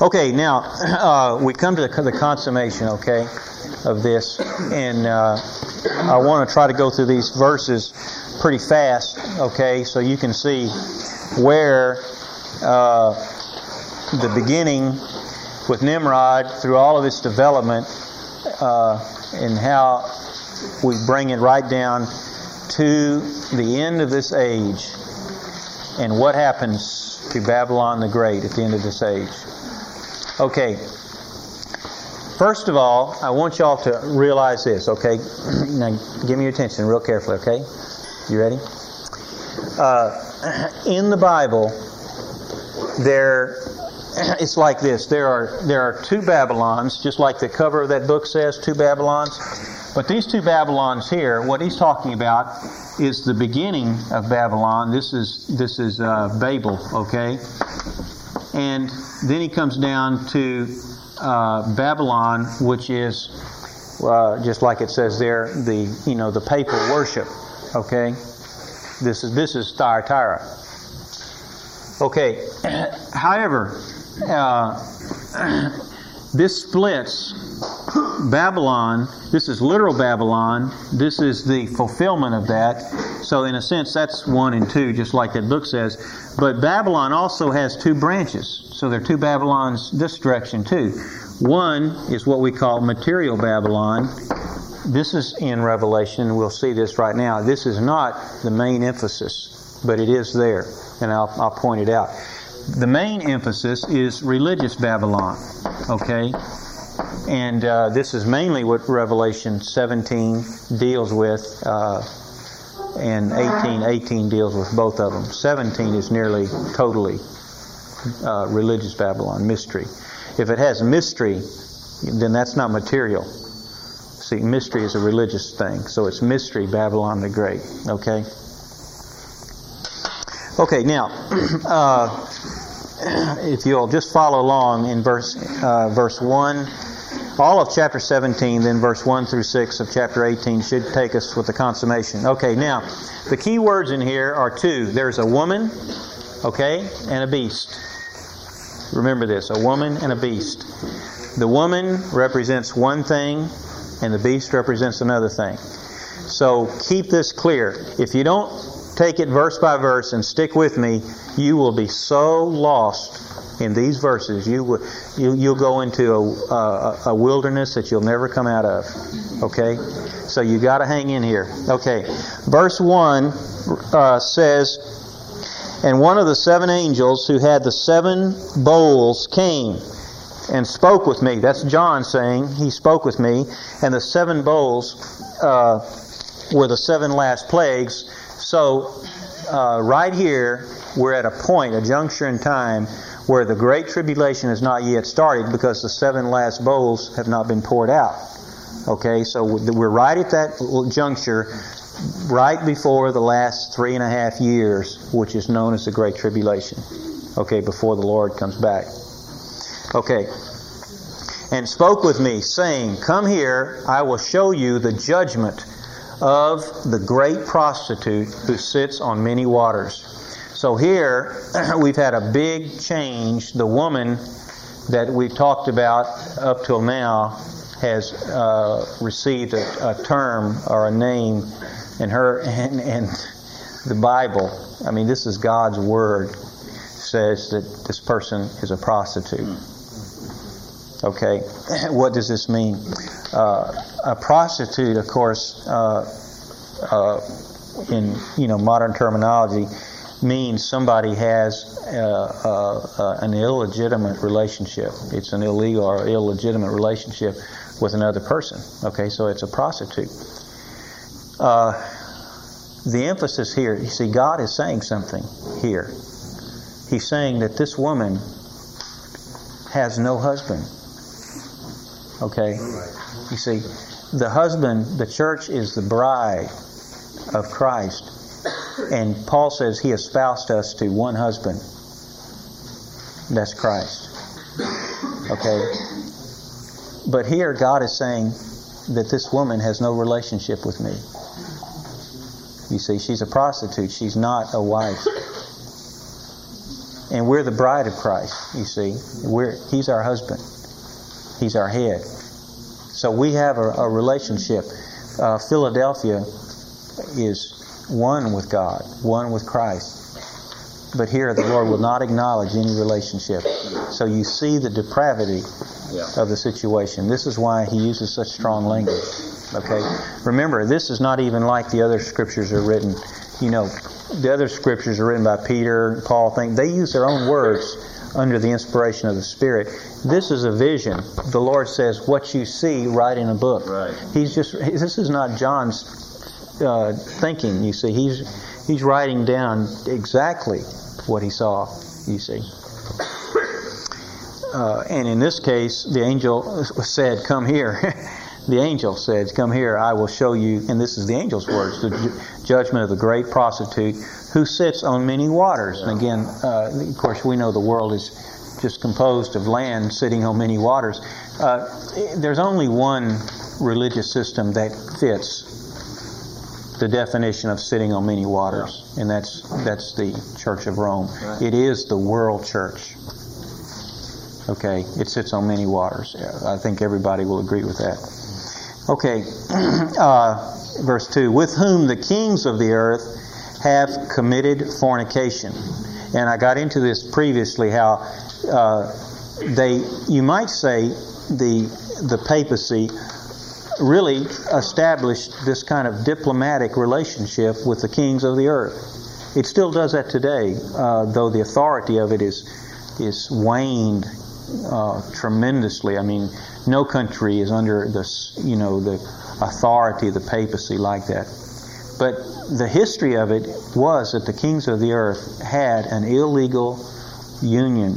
Okay, now uh, we come to the, the, consummation, okay, of this, and uh, I want to try to go through these verses pretty fast, okay, so you can see where uh, the beginning with Nimrod through all of its development uh, and how we bring it right down to the end of this age and what happens to Babylon the Great at the end of this age. Okay. First of all, I want y'all to realize this, okay? now, give me your attention real carefully, okay? You ready? Uh, in the Bible, there it's like this. There are there are two Babylons, just like the cover of that book says, two Babylons. But these two Babylons here, what he's talking about is the beginning of Babylon. This is this is uh, Babel, okay? And then he comes down to uh, Babylon, which is uh, just like it says there, the you know the papal worship, okay? This is this is Thyatira. Okay. However, uh, this splits Babylon. This is literal Babylon. This is the fulfillment of that. So, in a sense, that's one and two, just like that book says. But Babylon also has two branches. So, there are two Babylons this direction, too. One is what we call material Babylon. This is in Revelation. We'll see this right now. This is not the main emphasis, but it is there. And I'll, I'll point it out the main emphasis is religious Babylon. Okay? And uh, this is mainly what Revelation 17 deals with, uh, and 18, 18 deals with both of them. 17 is nearly totally uh, religious Babylon, mystery. If it has mystery, then that's not material. See, mystery is a religious thing, so it's mystery Babylon the Great. Okay? Okay, now, uh, if you'll just follow along in verse uh, verse one, all of chapter 17, then verse 1 through 6 of chapter 18 should take us with the consummation. Okay, now, the key words in here are two. There's a woman, okay, and a beast. Remember this a woman and a beast. The woman represents one thing, and the beast represents another thing. So keep this clear. If you don't take it verse by verse and stick with me, you will be so lost in these verses. You will, you, you'll go into a, a, a wilderness that you'll never come out of. Okay? So you got to hang in here. Okay. Verse 1 uh, says, And one of the seven angels who had the seven bowls came and spoke with me. That's John saying, He spoke with me. And the seven bowls uh, were the seven last plagues so, uh, right here, we're at a point, a juncture in time, where the Great Tribulation has not yet started because the seven last bowls have not been poured out. Okay, so we're right at that juncture, right before the last three and a half years, which is known as the Great Tribulation. Okay, before the Lord comes back. Okay. And spoke with me, saying, Come here, I will show you the judgment of the great prostitute who sits on many waters. So here we've had a big change. The woman that we've talked about up till now has uh, received a, a, term or a name, in her and, and the Bible. I mean, this is God's word. Says that this person is a prostitute. Okay, what does this mean? Uh, a prostitute, of course, uh, uh, in you know modern terminology, means somebody has uh, uh, an illegitimate relationship. It's an illegal or illegitimate relationship with another person. Okay, so it's a prostitute. Uh, the emphasis here, you see, God is saying something here. He's saying that this woman has no husband. Okay? You see, the husband, the church is the bride of Christ. And Paul says he espoused us to one husband. That's Christ. Okay? But here God is saying that this woman has no relationship with me. You see, she's a prostitute. She's not a wife. and we're the bride of Christ. You see, we're He's our husband. He's our head. So we have a, a relationship. Uh, Philadelphia is one with God, one with Christ. But here, the Lord will not acknowledge any relationship. So you see the depravity Yeah. of the situation. This is why he uses such strong language. Okay? Remember, this is not even like the other scriptures are written. You know, the other scriptures are written by Peter, Paul, think they use their own words under the inspiration of the Spirit. This is a vision. The Lord says, "What you see, write in a book." Right. He's just. This is not John's uh, thinking. You see, he's he's writing down exactly what he saw. You see. Uh, and in this case, the angel said, Come here. the angel said, Come here, I will show you, and this is the angel's words, the ju- judgment of the great prostitute who sits on many waters. And again, uh, of course, we know the world is just composed of land sitting on many waters. Uh, there's only one religious system that fits the definition of sitting on many waters, and that's that's the Church of Rome. Right. It is the world church. Okay, it sits on many waters. I think everybody will agree with that. Okay, uh, verse 2 With whom the kings of the earth have committed fornication. And I got into this previously how uh, they, you might say, the, the papacy really established this kind of diplomatic relationship with the kings of the earth. It still does that today, uh, though the authority of it is is waned uh, tremendously. I mean, no country is under this, you know, the authority of the papacy like that. But the history of it was that the kings of the earth had an illegal union.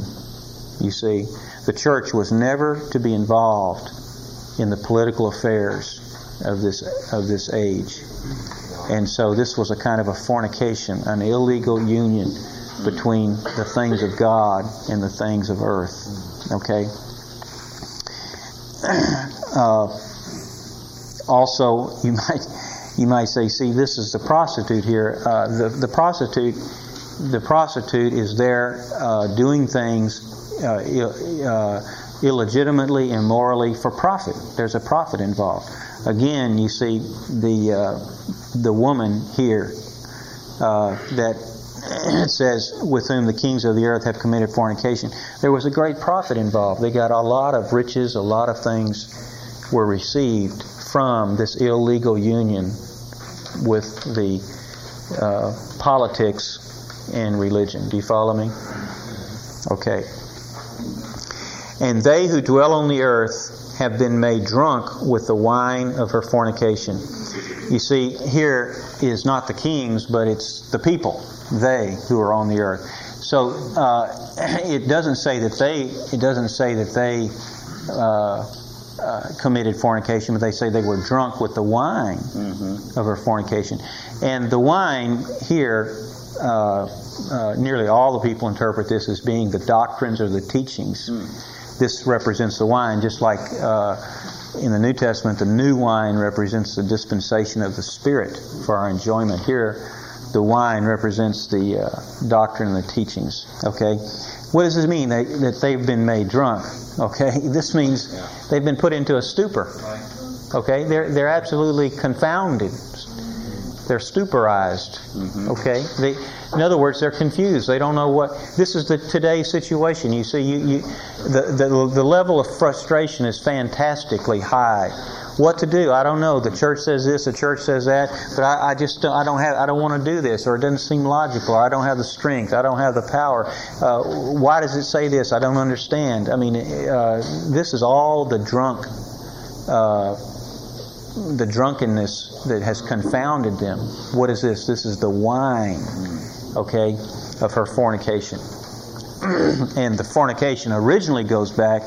You see, the church was never to be involved in the political affairs of this of this age. And so this was a kind of a fornication, an illegal union between the things of God and the things of earth. Okay? Uh, also, you might you might say, see, this is the prostitute here. Uh, the the prostitute the prostitute is there uh, doing things uh, uh, illegitimately, immorally for profit. There's a profit involved. Again, you see the uh, the woman here that it says, with whom the kings of the earth have committed fornication. There was a great profit involved. They got a lot of riches, a lot of things were received from this illegal union with the uh, politics and religion. Do you follow me? Okay. And they who dwell on the earth have been made drunk with the wine of her fornication. You see, here is not the kings, but it's the people, they who are on the earth. So uh, it doesn't say that they. It doesn't say that they uh, uh, committed fornication, but they say they were drunk with the wine of her fornication. And the wine here, uh, uh, nearly all the people interpret this as being the doctrines or the teachings. This represents the wine, just like uh, in the New Testament, the new wine represents the dispensation of the Spirit for our enjoyment. Here, the wine represents the uh, doctrine and the teachings. Okay, what does this mean? They, that they've been made drunk. Okay, this means they've been put into a stupor. Okay, they're they're absolutely confounded. They're stuporized. Okay, they, in other words, they're confused. They don't know what. This is the today's situation. You see, you, you the, the the level of frustration is fantastically high. What to do? I don't know. The church says this, the church says that, but I, I just don't, I don't have I don't want to do this, or it doesn't seem logical, or I don't have the strength, I don't have the power. Uh, why does it say this? I don't understand. I mean, uh, this is all the drunk. Uh, the drunkenness that has confounded them. What is this? This is the wine, okay, of her fornication. and the fornication originally goes back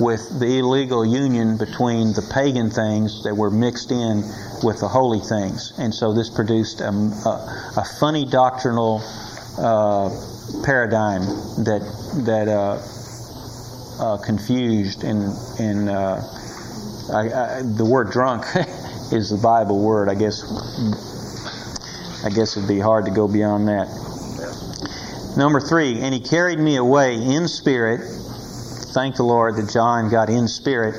with the illegal union between the pagan things that were mixed in with the holy things. And so this produced a, a, a funny doctrinal uh, paradigm that, that uh, uh, confused and, and uh, I, I, the word drunk is the Bible word. I guess I guess it'd be hard to go beyond that. Number three, and he carried me away in spirit. Thank the Lord that John got in spirit.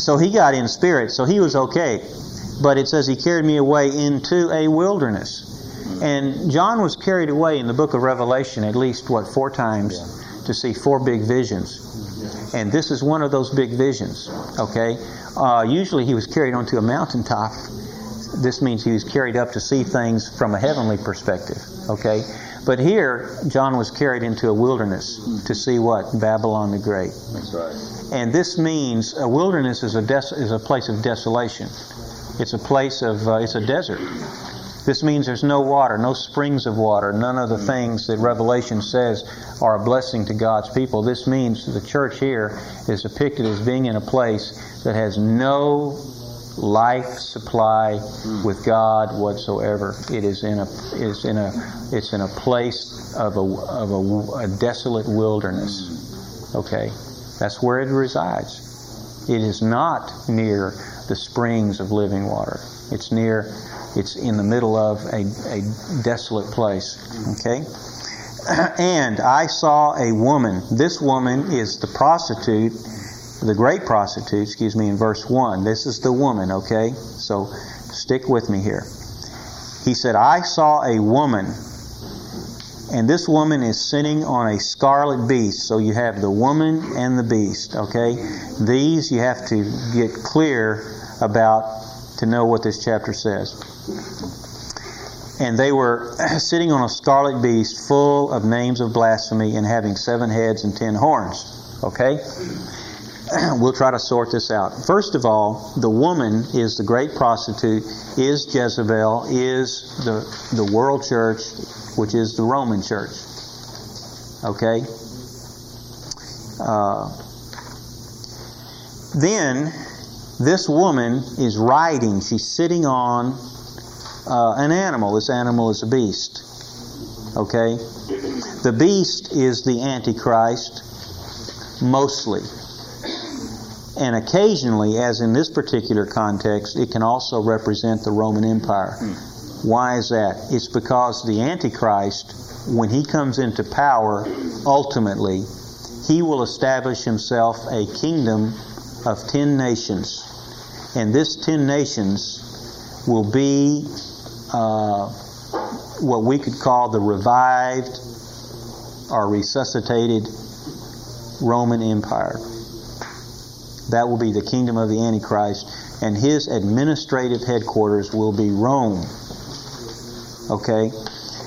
So he got in spirit, so he was okay. But it says he carried me away into a wilderness. And John was carried away in the book of Revelation at least, what, four times to see four big visions. And this is one of those big visions, okay? Uh, usually he was carried onto a mountaintop. This means he was carried up to see things from a heavenly perspective, okay? But here, John was carried into a wilderness to see what? Babylon the Great. That's right. And this means a wilderness is a, des- is a place of desolation. It's a place of, uh, it's a desert. This means there's no water, no springs of water, none of the mm. things that Revelation says are a blessing to God's people. This means the church here is depicted as being in a place that has no life supply mm. with God whatsoever. It is in a is in a it's in a place of a of a, a desolate wilderness. Mm. Okay, that's where it resides. It is not near the springs of living water. It's near it's in the middle of a, a desolate place. Okay? And I saw a woman. This woman is the prostitute, the great prostitute, excuse me, in verse 1. This is the woman, okay? So stick with me here. He said, I saw a woman, and this woman is sitting on a scarlet beast. So you have the woman and the beast, okay? These you have to get clear about to know what this chapter says. And they were sitting on a scarlet beast full of names of blasphemy and having seven heads and ten horns. Okay? We'll try to sort this out. First of all, the woman is the great prostitute, is Jezebel, is the, the world church, which is the Roman church. Okay? Uh, then, this woman is riding, she's sitting on uh, an animal. This animal is a beast. Okay? The beast is the Antichrist, mostly. And occasionally, as in this particular context, it can also represent the Roman Empire. Why is that? It's because the Antichrist, when he comes into power, ultimately, he will establish himself a kingdom of ten nations. And this ten nations will be uh, what we could call the revived or resuscitated Roman Empire. That will be the kingdom of the Antichrist, and his administrative headquarters will be Rome. Okay?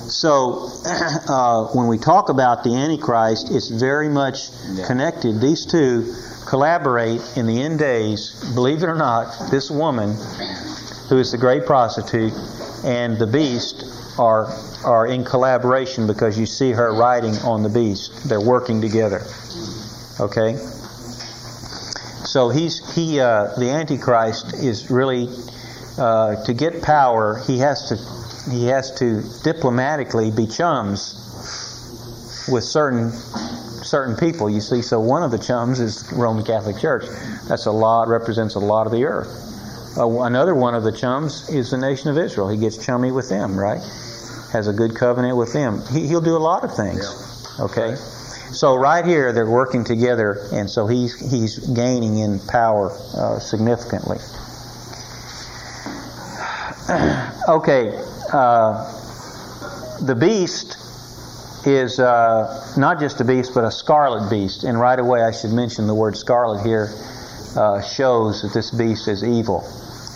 So, uh, when we talk about the Antichrist, it's very much connected. These two collaborate in the end days. Believe it or not, this woman, who is the great prostitute, and the beast are are in collaboration because you see her riding on the beast. They're working together. Okay. So he's he uh, the Antichrist is really uh, to get power. He has to he has to diplomatically be chums with certain certain people. You see, so one of the chums is the Roman Catholic Church. That's a lot represents a lot of the earth. Uh, another one of the chums is the nation of Israel. He gets chummy with them, right? Has a good covenant with them. He, he'll do a lot of things. Okay. So right here they're working together, and so he's he's gaining in power uh, significantly. okay, uh, the beast is uh, not just a beast, but a scarlet beast. And right away, I should mention the word scarlet here uh, shows that this beast is evil.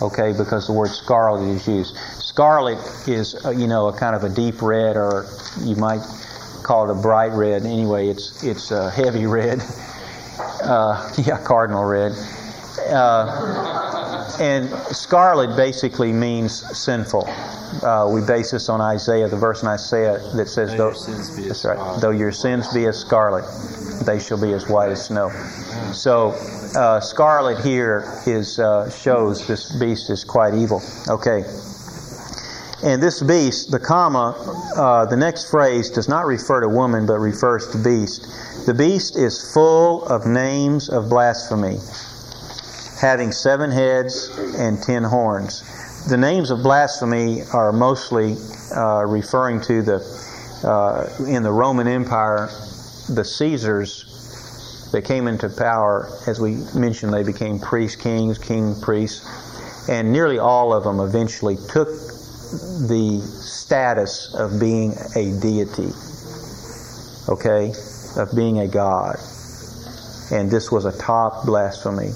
Okay, because the word scarlet is used. Scarlet is, uh, you know, a kind of a deep red, or you might call it a bright red. Anyway, it's it's a heavy red. Uh, yeah, cardinal red. And scarlet basically means sinful. Uh, we base this on Isaiah, the verse in Isaiah that says, Though "Though your sins be as that's right, scarlet." though your sins be as scarlet, they shall be as white as snow." So, uh, scarlet here is uh, shows this beast is quite evil. Okay. And this beast, the comma, uh, the next phrase does not refer to woman, but refers to beast. The beast is full of names of blasphemy, having seven heads and ten horns. The names of blasphemy are mostly uh, referring to the uh, in the Roman Empire, the Caesars that came into power, as we mentioned, they became priests, kings, king, priests, and nearly all of them eventually took the status of being a deity, okay, of being a god. And this was a top blasphemy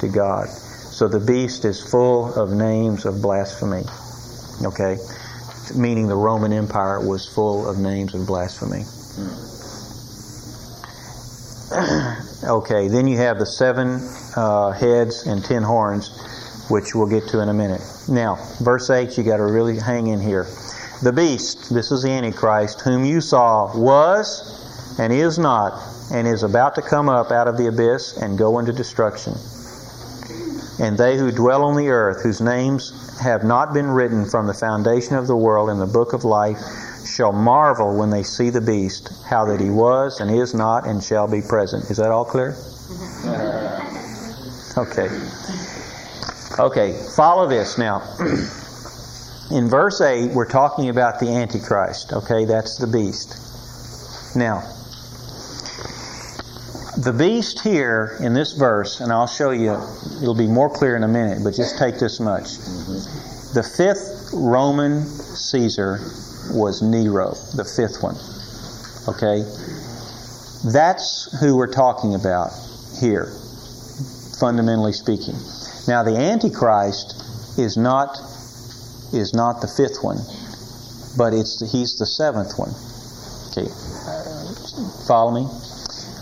to God. So the beast is full of names of blasphemy, okay, meaning the Roman Empire was full of names of blasphemy. okay, then you have the seven uh, heads and ten horns, which we'll get to in a minute. Now, verse 8, you got to really hang in here. The beast, this is the Antichrist, whom you saw was and is not, and is about to come up out of the abyss and go into destruction. And they who dwell on the earth, whose names have not been written from the foundation of the world in the book of life, shall marvel when they see the beast, how that he was and is not and shall be present. Is that all clear? Okay. Okay, follow this now. In verse 8, we're talking about the Antichrist. Okay, that's the beast. Now, the beast here in this verse, and I'll show you, it'll be more clear in a minute, but just take this much. Mm-hmm. The fifth Roman Caesar was Nero, the fifth one. Okay? That's who we're talking about here, fundamentally speaking. Now the Antichrist is not is not the fifth one, but it's the, he's the seventh one. Okay, follow me.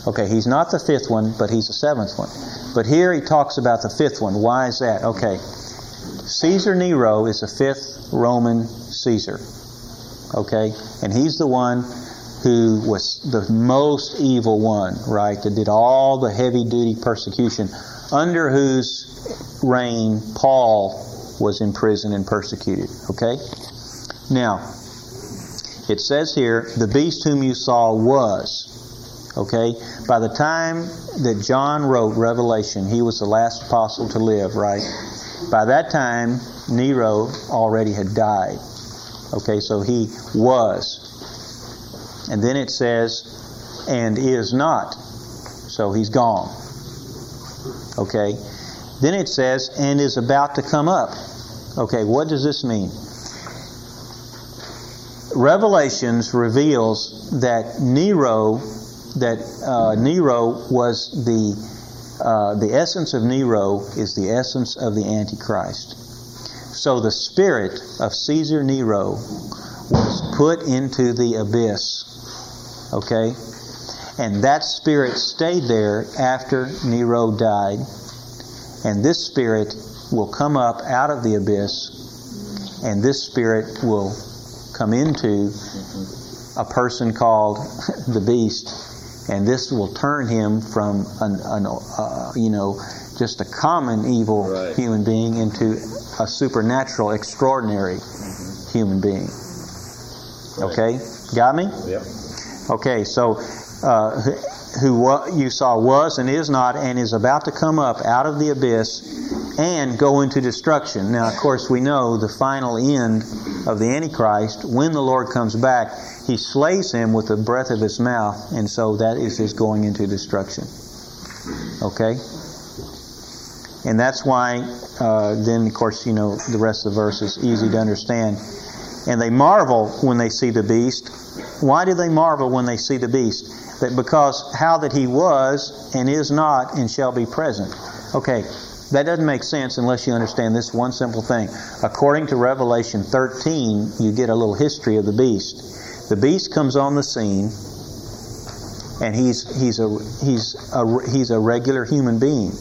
Okay, he's not the fifth one, but he's the seventh one. But here he talks about the fifth one. Why is that? Okay, Caesar Nero is the fifth Roman Caesar. Okay? And he's the one who was the most evil one, right? That did all the heavy duty persecution, under whose reign Paul was in prison and persecuted. Okay? Now, it says here, the beast whom you saw was. Okay? By the time that John wrote Revelation, he was the last apostle to live, right? By that time, Nero already had died. Okay, so he was. And then it says, and is not. So he's gone. Okay. Then it says, and is about to come up. Okay, what does this mean? Revelations reveals that Nero, that uh, Nero was the uh, the essence of Nero is the essence of the Antichrist. So the spirit of Caesar Nero was put into the abyss. Okay? And that spirit stayed there after Nero died. And this spirit will come up out of the abyss, and this spirit will come into a person called the beast, and this will turn him from an, an uh, you know just a common evil right. human being into a supernatural, extraordinary mm-hmm. human being. Okay, got me? Yep. Okay, so uh, who you saw was and is not and is about to come up out of the abyss and go into destruction. Now, of course, we know the final end of the Antichrist, when the Lord comes back, he slays him with the breath of his mouth, and so that is his going into destruction. Okay? And that's why, uh, then, of course, you know, the rest of the verse is easy to understand. And they marvel when they see the beast. Why do they marvel when they see the beast? That because how that he was and is not and shall be present. Okay, that doesn't make sense unless you understand this one simple thing. According to Revelation 13, you get a little history of the beast. The beast comes on the scene, and he's he's a he's a he's a regular human being.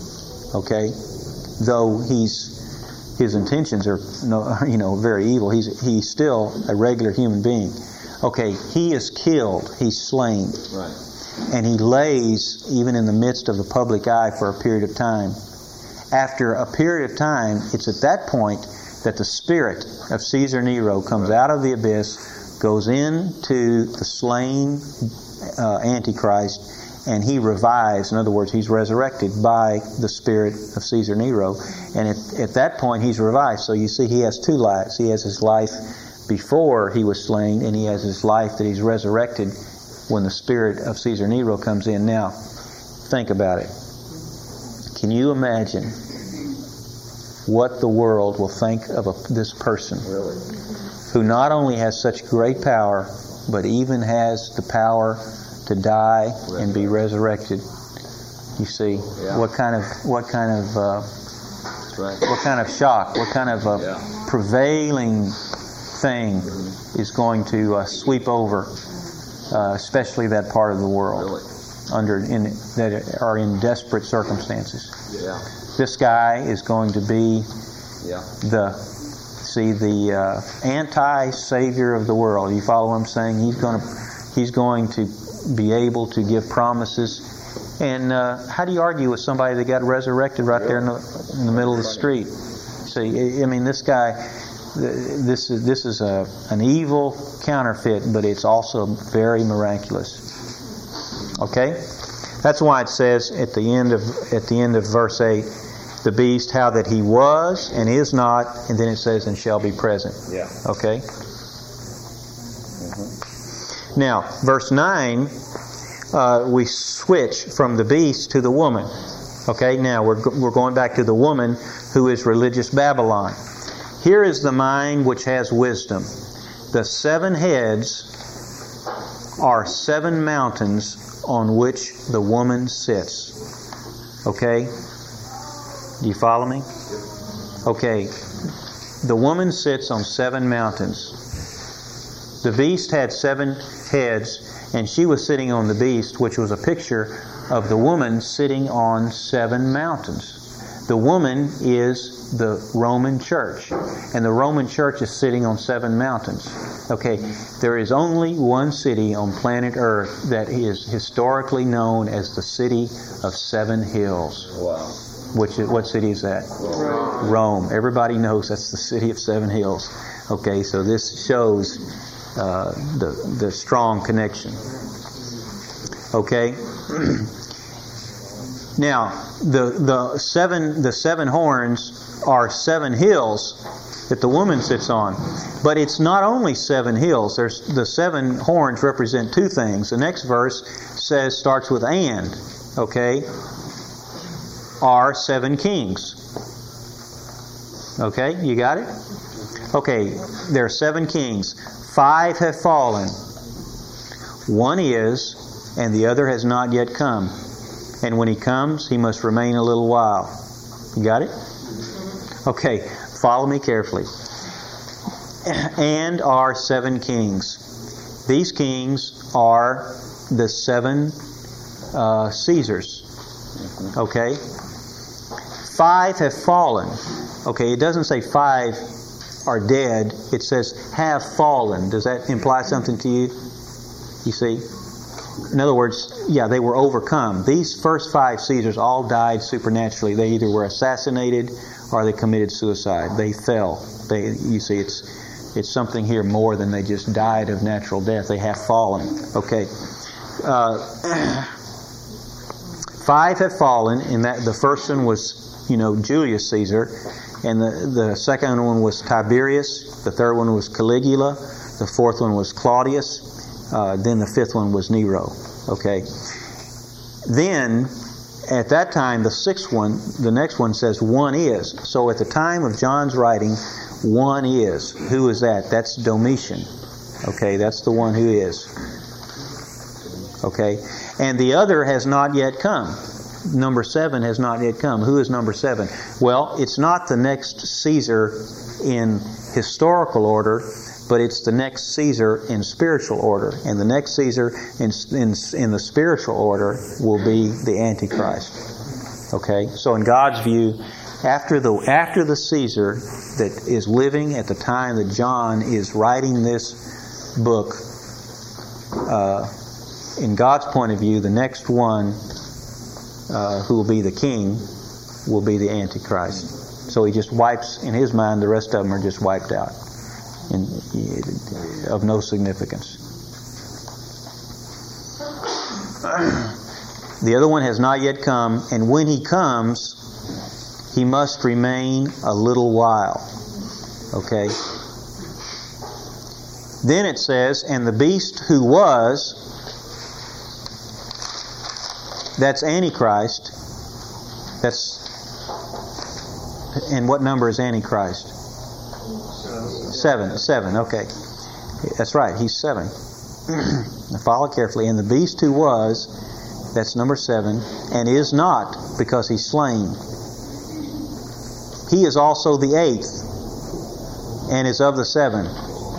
Okay, though he's his intentions are no, you know very evil. He's he's still a regular human being. Okay, he is killed. He's slain. Right. And he lays even in the midst of the public eye for a period of time. After a period of time, it's at that point that the spirit of Caesar Nero comes out of the abyss, goes into the slain uh, Antichrist, and he revives. In other words, he's resurrected by the spirit of Caesar Nero. And at, at that point, he's revived. So you see, he has two lives. He has his life before he was slain, and he has his life that he's resurrected when the spirit of Caesar Nero comes in. Now, think about it. Can you imagine what the world will think of a, this person Really? who not only has such great power, but even has the power to die and be resurrected? You see, Yeah. what kind of what kind of uh, right. what kind of shock, what kind of uh, Yeah. prevailing thing is going to uh, sweep over, uh, especially that part of the world Really? Under in that are in desperate circumstances. Yeah. This guy is going to be Yeah. the see the uh, anti-savior of the world. You follow what I'm saying? He's going to he's going to be able to give promises. And uh, how do you argue with somebody that got resurrected right there in the, in the middle of the street? See, I I mean, this guy, this is this is a an evil counterfeit, but it's also very miraculous. Okay, that's why it says at the end of at the end of verse eight, the beast, how that he was and is not, and then it says and shall be present. Yeah. Okay. Now, verse 9, uh, we switch from the beast to the woman. Okay, now we're, we're going back to the woman who is religious Babylon. Here is the mind which has wisdom. The seven heads are seven mountains on which the woman sits. Okay? Do you follow me? Okay. The woman sits on seven mountains. The beast had seven heads, and she was sitting on the beast, which was a picture of the woman sitting on seven mountains. The woman is the Roman church, and the Roman church is sitting on seven mountains. Okay, there is only one city on planet Earth that is historically known as the city of seven hills. Wow. Which is, what city is that? Rome. Everybody knows that's the city of seven hills. Okay, so this shows uh, the the strong connection. Okay. now the the seven the seven horns are seven hills that the woman sits on, but it's not only seven hills. There's the seven horns represent two things. The next verse says starts with and. Okay, are seven kings. Okay, you got it? Okay, there are seven kings. Five have fallen. One is, and the other has not yet come. And when he comes, he must remain a little while. You got it? Okay, follow me carefully. And are seven kings. These kings are the seven uh, Caesars. Okay? Five have fallen. Okay, it doesn't say five are dead. It says have fallen. Does that imply something to you? You see? In other words, yeah, they were overcome. These first five Caesars all died supernaturally. They either were assassinated or they committed suicide. They fell. They, you see, it's it's something here more than they just died of natural death. They have fallen. Okay. Uh, five have fallen, and that the first one was, you know, Julius Caesar, and the the second one was Tiberius, the third one was Caligula, the fourth one was Claudius, uh, then the fifth one was Nero. Okay. Then, at that time, the sixth one, the next one says one is. So at the time of John's writing, one is. Who is that? That's Domitian. Okay, that's the one who is. Okay, and the other has not yet come. Number seven has not yet come. Who is number seven? Well, it's not the next Caesar in historical order, but it's the next Caesar in spiritual order. And the next Caesar in, in, in the spiritual order will be the Antichrist. Okay? So in God's view, after the, after the Caesar that is living at the time that John is writing this book, uh, in God's point of view, the next one uh, who will be the king will be the Antichrist. So he just wipes, in his mind, the rest of them are just wiped out in, uh, of no significance. The other one has not yet come, and when he comes, he must remain a little while. Okay? Then it says, and the beast who was, that's Antichrist. That's, and what number is Antichrist? Seven. Seven, okay. That's right, he's seven. follow carefully. And the beast who was, that's number seven, and is not because he's slain. He is also the eighth, and is of the seven,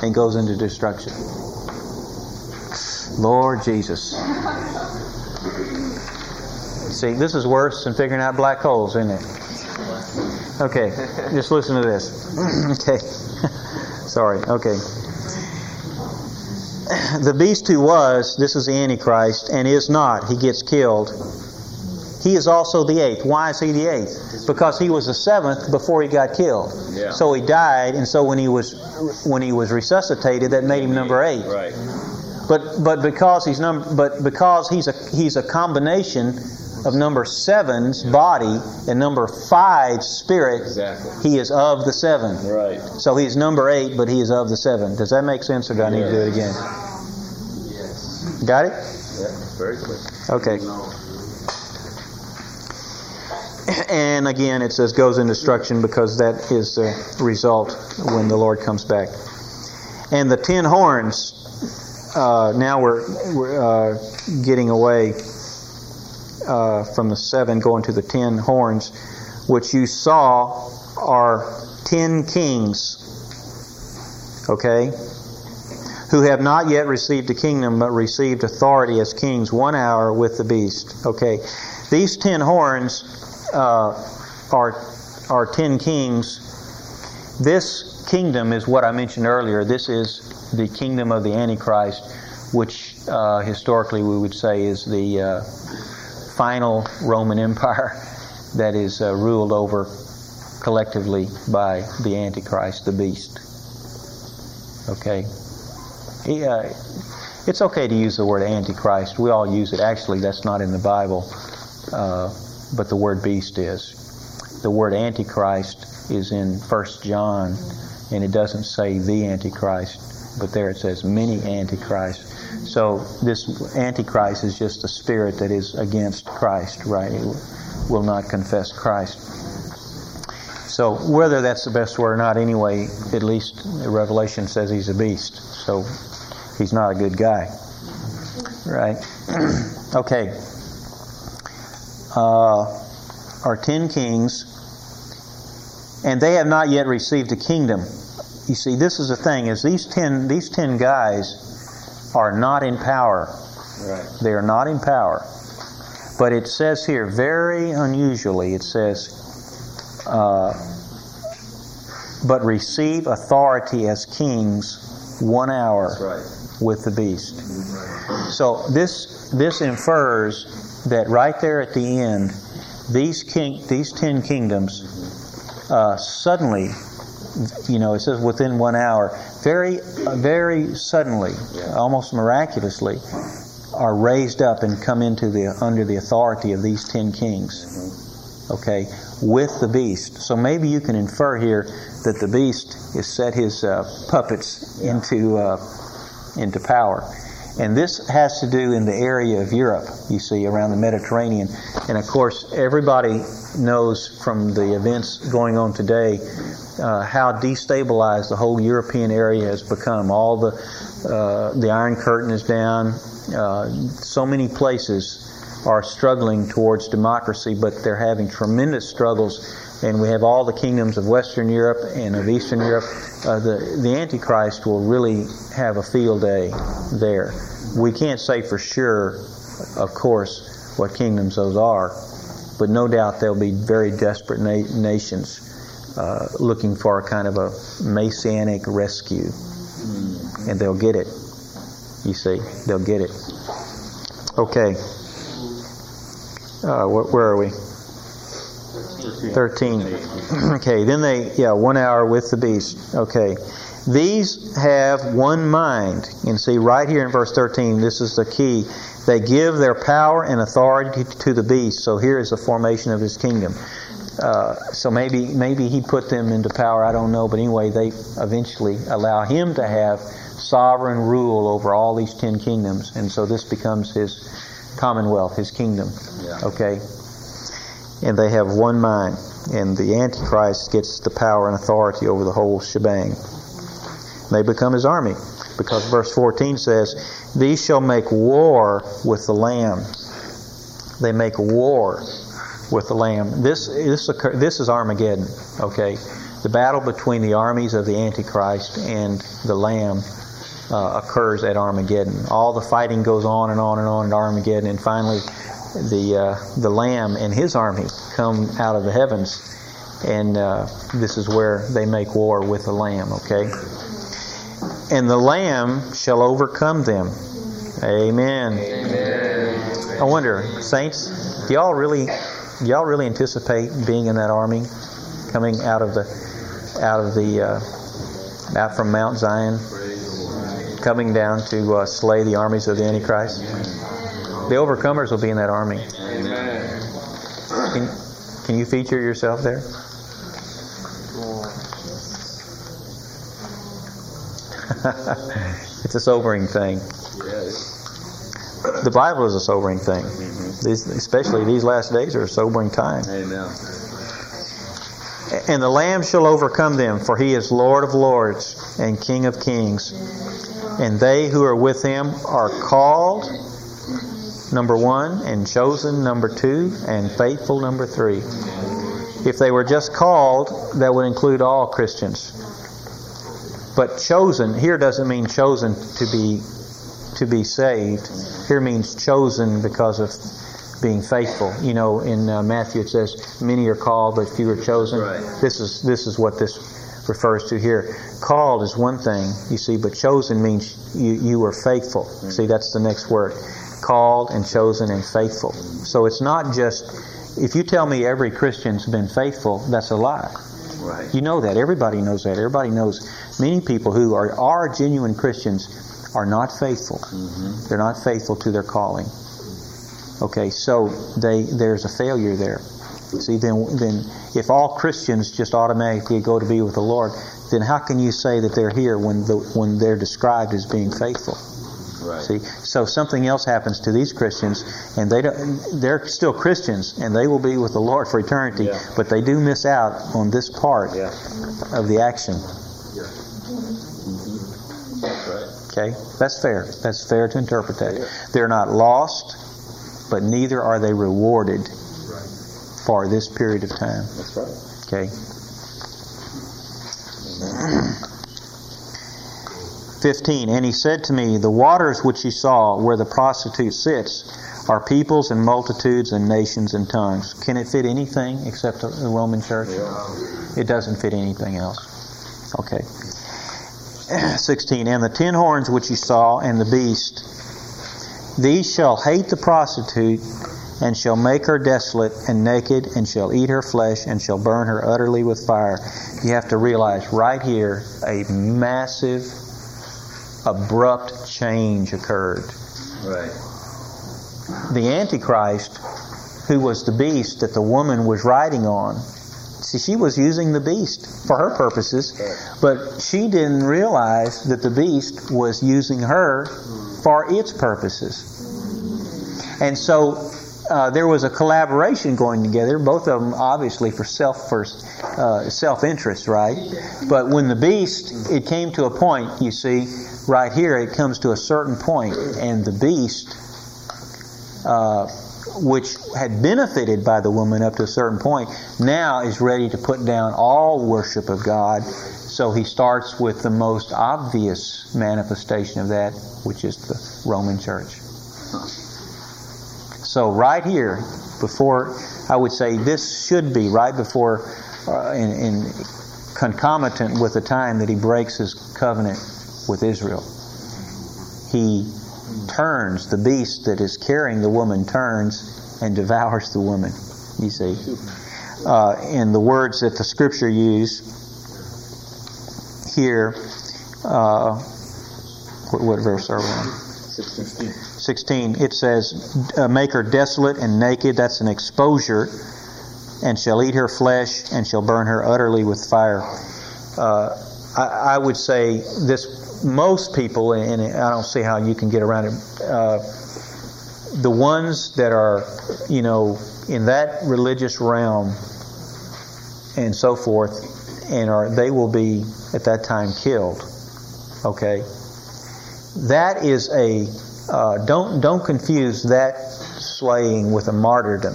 and goes into destruction. Lord Jesus. See, this is worse than figuring out black holes, isn't it? Okay, just listen to this. okay. Sorry, okay. The beast who was, this is the Antichrist, and is not, he gets killed. He is also the eighth. Why is he the eighth? Because he was the seventh before he got killed. Yeah. So he died, and so when he was when he was resuscitated, that made him number eight. Right. But but because he's number but because he's a he's a combination of number seven's body and number five's spirit, Exactly. he is of the seven. Right. So he's number eight, but he is of the seven. Does that make sense, or do I need to do it again? Yes. Got it? Yeah. Very clear. Okay. And again, it says goes in destruction because that is the result when the Lord comes back. And the ten horns. Uh, now we're, we're uh, getting away uh, from the seven, going to the ten horns, which you saw are ten kings. Okay? Who have not yet received a kingdom, but received authority as kings one hour with the beast. Okay? These ten horns uh, are, are ten kings. This kingdom is what I mentioned earlier. This is the kingdom of the Antichrist, which uh, historically we would say is the uh, final Roman Empire that is uh, ruled over collectively by the Antichrist, the beast. Okay? He, uh, it's okay to use the word Antichrist. We all use it. Actually, that's not in the Bible, uh, but the word beast is. The word Antichrist is in 1 John, and it doesn't say the Antichrist, but there it says many Antichrists. So this Antichrist is just a spirit that is against Christ, right? Will not confess Christ. So whether that's the best word or not, anyway, at least Revelation says he's a beast. So he's not a good guy, right? okay. Uh, are ten kings, and they have not yet received a kingdom. You see, this is the thing: is these ten these ten guys are not in power. Right. They are not in power. But it says here, very unusually, it says, uh, but receive authority as kings one hour right. with the beast. So this this infers that right there at the end, these king these ten kingdoms uh, suddenly, you know, it says within one hour, very very suddenly, almost miraculously, are raised up and come into the under the authority of these ten kings. Okay, with the beast. So maybe you can infer here that the beast has set his uh, puppets into uh, into power. And this has to do in the area of Europe, you see, around the Mediterranean. And of course, everybody knows from the events going on today uh, how destabilized the whole European area has become. All the uh, the Iron Curtain is down. Uh, so many places are struggling towards democracy, but they're having tremendous struggles. And we have all the kingdoms of Western Europe and of Eastern Europe. Uh, the the Antichrist will really have a field day there. We can't say for sure, of course, what kingdoms those are, but no doubt there'll be very desperate na- nations uh, looking for a kind of a messianic rescue, and they'll get it. You see, they'll get it. Okay. Uh, wh- where are we? 13. okay, then they, yeah, one hour with the beast. Okay. These have one mind. And see, right here in verse 13, this is the key. They give their power and authority to the beast. So here is the formation of his kingdom. uh, so maybe maybe he put them into power. I don't know, but anyway, they eventually allow him to have sovereign rule over all these ten kingdoms, and so this becomes his commonwealth, his kingdom. Yeah. Okay, and they have one mind, and the Antichrist gets the power and authority over the whole shebang. They become his army, because verse 14 says, "These shall make war with the Lamb." They make war with the Lamb. This this occur, this is Armageddon. Okay, the battle between the armies of the Antichrist and the Lamb uh, occurs at Armageddon. All the fighting goes on and on and on at Armageddon, and finally, the uh, the Lamb and his army come out of the heavens, and uh, this is where they make war with the Lamb. Okay, and the Lamb shall overcome them. Amen. I wonder, saints, do y'all really, do y'all really anticipate being in that army, coming out of the, out of the, uh, out from Mount Zion, coming down to uh, slay the armies of the Antichrist? The overcomers will be in that army. Can, can you feature yourself there? it's a sobering thing. The Bible is a sobering thing. These, especially these last days are a sobering time. Amen. And the Lamb shall overcome them, for he is Lord of lords and King of kings. And they who are with him are called, number one, and chosen, number two, and faithful, number three. If they were just called, that would include all Christians. But chosen here doesn't mean chosen to be to be saved. Here means chosen because of being faithful. You know, in uh, Matthew it says, "Many are called, but few are chosen." Right. This is this is what this refers to here. Called is one thing, you see, but chosen means you you were faithful. See, that's the next word. Called and chosen and faithful. So it's not just if you tell me every Christian's been faithful, that's a lie. Right. You know that. Everybody knows that. Everybody knows many people who are, are genuine Christians are not faithful. Mm-hmm. They're not faithful to their calling. Okay, so they there's a failure there. See, then then if all Christians just automatically go to be with the Lord, then how can you say that they're here when the when they're described as being faithful? Right. See, so something else happens to these Christians, and they don't, they're still Christians, and they will be with the Lord for eternity. Yeah. But they do miss out on this part Yeah. of the action. That's right. Okay, that's fair. That's fair to interpret that. They're not lost, but neither are they rewarded for this period of time. That's right. Okay. 15. And he said to me, The waters which you saw where the prostitute sits are peoples and multitudes and nations and tongues. Can it fit anything except the Roman church? It doesn't fit anything else. Okay. 16. And the ten horns which you saw and the beast, these shall hate the prostitute and shall make her desolate and naked and shall eat her flesh and shall burn her utterly with fire. You have to realize right here a massive, abrupt change occurred. Right. The Antichrist, who was the beast that the woman was riding on, see, she was using the beast for her purposes, but she didn't realize that the beast was using her hmm. for its purposes. And so uh, there was a collaboration going together, both of them obviously for self first, uh, self interest, right? But when the beast, it came to a point, you see, right here, it comes to a certain point, and the beast, uh, which had benefited by the woman up to a certain point, now is ready to put down all worship of God. So he starts with the most obvious manifestation of that, which is the Roman Church. So right here, before I would say this should be right before, uh, in, in concomitant with the time that he breaks his covenant with Israel, he turns the beast that is carrying the woman turns and devours the woman. You see, uh, in the words that the Scripture use here, uh, what, what verse are we on? 616. 16, it says, make her desolate and naked. That's an exposure and shall eat her flesh, and shall burn her utterly with fire. Uh, I, I, would say this. Most people, and I don't see how you can get around it. Uh, the ones that are, you know, in that religious realm and so forth, and are they will be at that time killed. Okay, that is a uh, don't don't confuse that slaying with a martyrdom.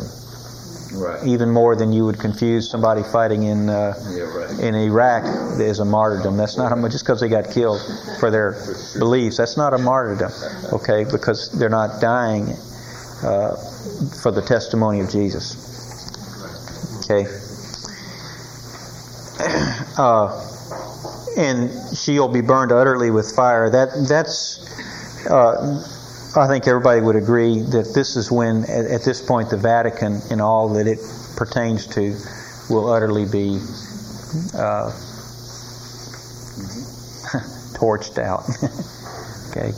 Right. Even more than you would confuse somebody fighting in uh, yeah, right. in Iraq as a martyrdom. That's not a, just because they got killed for their beliefs. That's not a martyrdom, okay? Because they're not dying uh, for the testimony of Jesus. Okay. Uh, and she'll be burned utterly with fire. That that's. Uh, I think everybody would agree that this is when, at, at this point, the Vatican and all that it pertains to will utterly be uh, torched out. okay.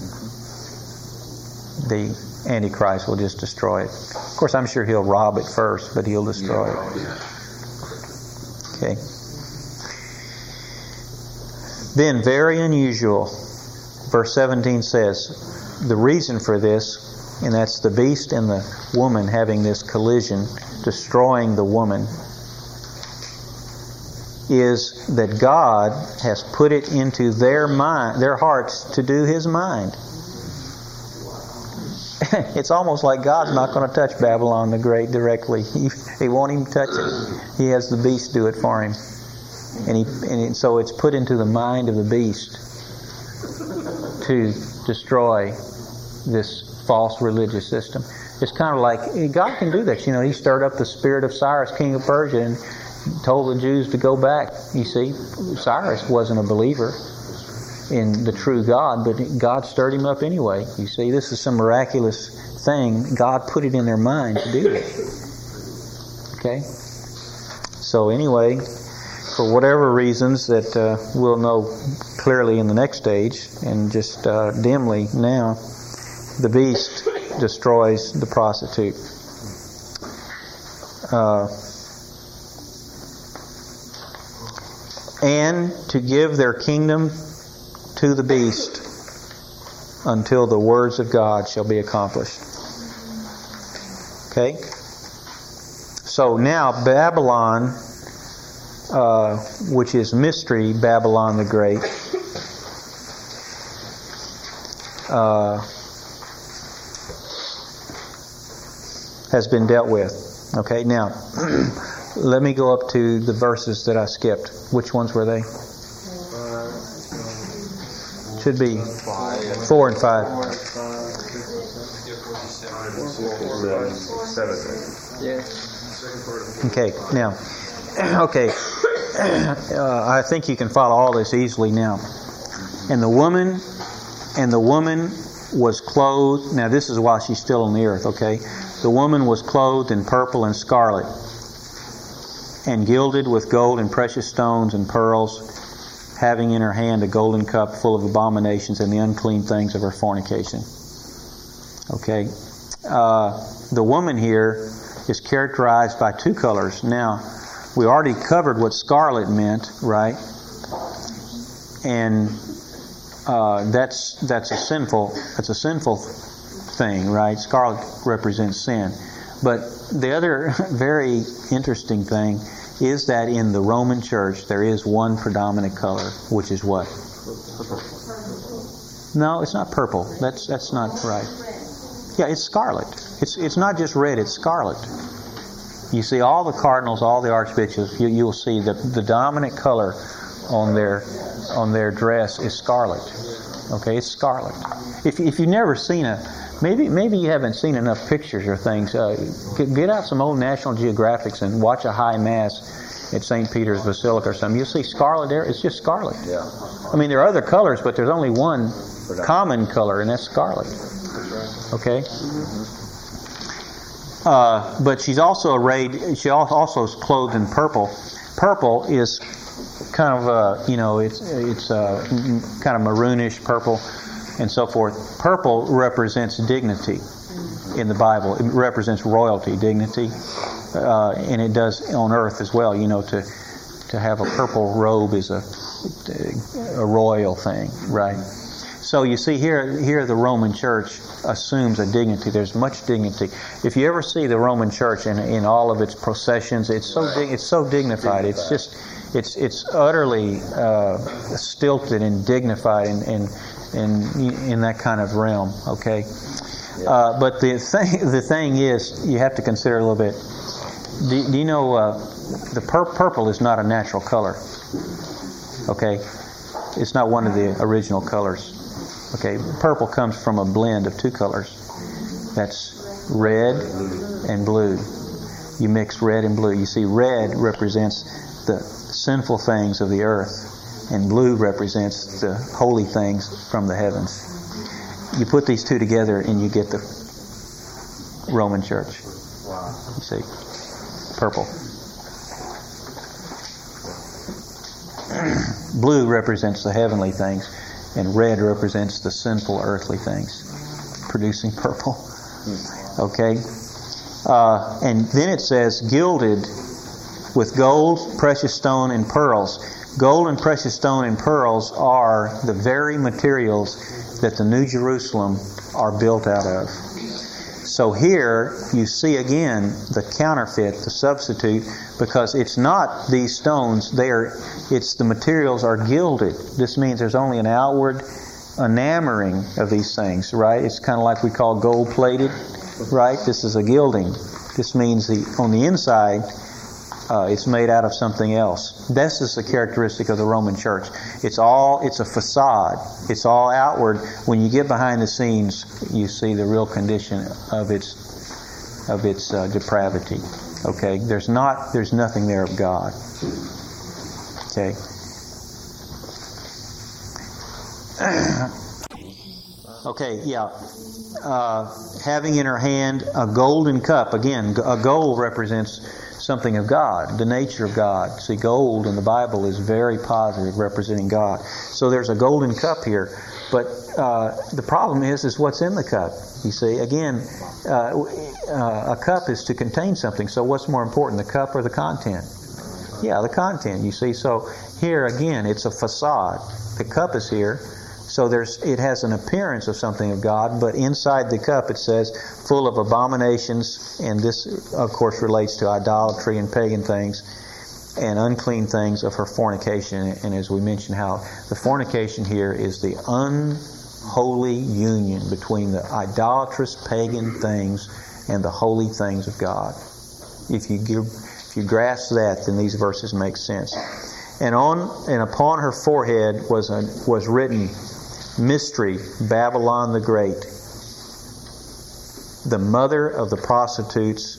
The Antichrist will just destroy it. Of course, I'm sure he'll rob it first, but he'll destroy it. Okay. Then, very unusual, verse 17 says, the reason for this, and that's the beast and the woman having this collision, destroying the woman, is that God has put it into their mind, their hearts to do His mind. it's almost like God's not going to touch Babylon the Great directly. He, he won't even touch it. He has the beast do it for him. And, he, and so it's put into the mind of the beast to destroy this false religious system. It's kind of like God can do this. You know, He stirred up the spirit of Cyrus, king of Persia, and told the Jews to go back. You see, Cyrus wasn't a believer in the true God, but God stirred him up anyway. You see, this is some miraculous thing. God put it in their mind to do it. Okay? So, anyway, for whatever reasons that uh, we'll know clearly in the next stage and just uh, dimly now, the beast destroys the prostitute. Uh, and to give their kingdom to the beast until the words of God shall be accomplished. Okay? So now Babylon, uh, which is mystery, Babylon the Great, uh, has been dealt with. Okay, now let me go up to the verses that I skipped. Which ones were they? Should be four and five. Okay, now, okay, uh, I think you can follow all this easily now. And the woman, and the woman was clothed. Now, this is while she's still on the earth. Okay, the woman was clothed in purple and scarlet, and gilded with gold and precious stones and pearls having in her hand a golden cup full of abominations and the unclean things of her fornication. Okay? Uh, the woman here is characterized by two colors. Now, we already covered what scarlet meant, right? And uh, that's that's a sinful that's a sinful thing, right? Scarlet represents sin. But the other very interesting thing is that in the Roman Church there is one predominant color, which is what? No, it's not purple. That's that's not right. Yeah, it's scarlet. It's it's not just red. It's scarlet. You see, all the cardinals, all the archbishops, you, you'll see that the dominant color on their on their dress is scarlet. Okay, it's scarlet. If if you've never seen a Maybe maybe you haven't seen enough pictures or things. Uh, get out some old National Geographics and watch a high mass at St. Peter's Basilica or something. You'll see scarlet there. It's just scarlet. Yeah. I mean, there are other colors, but there's only one common color, and that's scarlet. Okay. Uh, but she's also arrayed. She also is clothed in purple. Purple is kind of uh, you know it's it's uh, kind of maroonish purple and so forth. Purple represents dignity. in the Bible. It represents royalty, dignity, uh, and it does on earth as well. You know, to to have a purple robe is a a royal thing, right? So you see here, here the Roman Church assumes a dignity. There's much dignity. If you ever see the Roman Church in, in all of its processions, it's so it's so dignified. It's just it's it's utterly uh, stilted and dignified and in, in, in that kind of realm. Okay, uh, but the thing the thing is you have to consider a little bit. Do, do you know uh, the pur- purple is not a natural color? Okay, it's not one of the original colors. Okay, purple comes from a blend of two colors. That's red and blue. You mix red and blue. You see, red represents the sinful things of the earth, and blue represents the holy things from the heavens. You put these two together, and you get the Roman Church. You see, purple. blue represents the heavenly things and red represents the sinful earthly things, producing purple. Okay? Uh, and then it says, gilded with gold, precious stone, and pearls. Gold and precious stone and pearls are the very materials that the New Jerusalem are built out of. So here you see again the counterfeit, the substitute, because it's not these stones. They are, it's the materials are gilded. This means there's only an outward enamoring of these things, right? It's kind of like we call gold plated, right? This is a gilding. This means the on the inside uh, it's made out of something else. This is the characteristic of the Roman Church. It's all it's a facade. It's all outward. When you get behind the scenes, you see the real condition of its of its uh, depravity. Okay, there's not there's nothing there of God. Okay. okay, yeah. Uh, having in her hand a golden cup. Again, a gold represents something of God, the nature of God. See, gold in the Bible is very positive, representing God. So there's a golden cup here, but uh, the problem is, is what's in the cup. You see, again, uh, uh, a cup is to contain something. So what's more important, the cup or the content? Yeah, the content. You see, so here again, it's a facade. The cup is here. So there's, it has an appearance of something of God, but inside the cup it says, full of abominations, and this, of course, relates to idolatry and pagan things, and unclean things of her fornication. And as we mentioned, how the fornication here is the unholy union between the idolatrous pagan things and the holy things of God. If you give, if you grasp that, then these verses make sense. And on and upon her forehead was a, was written mystery, Babylon the Great, the mother of the prostitutes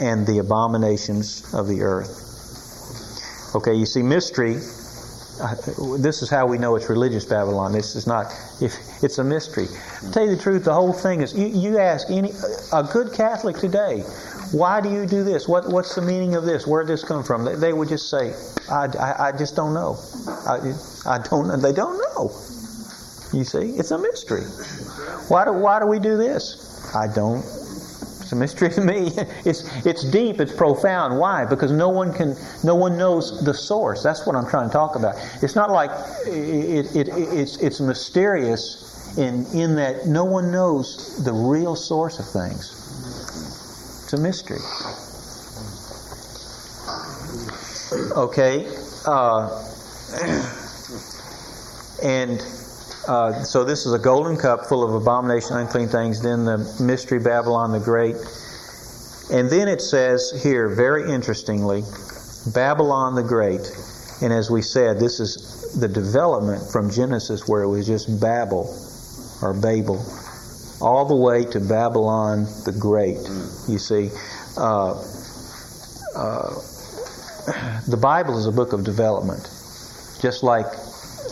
and the abominations of the earth. Okay, you see, mystery. Uh, this is how we know it's religious Babylon. This is not. If it's a mystery. To tell you the truth, the whole thing is. You, you ask any a good Catholic today, why do you do this? What, what's the meaning of this? Where did this come from? They, they would just say, I, I, I just don't know. I, I don't. Know they don't know. You see, it's a mystery. Why do why do we do this? I don't. It's a mystery to me. It's it's deep. It's profound. Why? Because no one can. No one knows the source. That's what I'm trying to talk about. It's not like it, it, it it's it's mysterious in in that no one knows the real source of things. It's a mystery. Okay. Uh, and uh, so this is a golden cup full of abomination, unclean things. Then the mystery Babylon the Great. And then it says here, very interestingly, Babylon the Great. And as we said, this is the development from Genesis where it was just Babel or Babel, all the way to Babylon the Great. You see, uh, uh, the Bible is a book of development, just like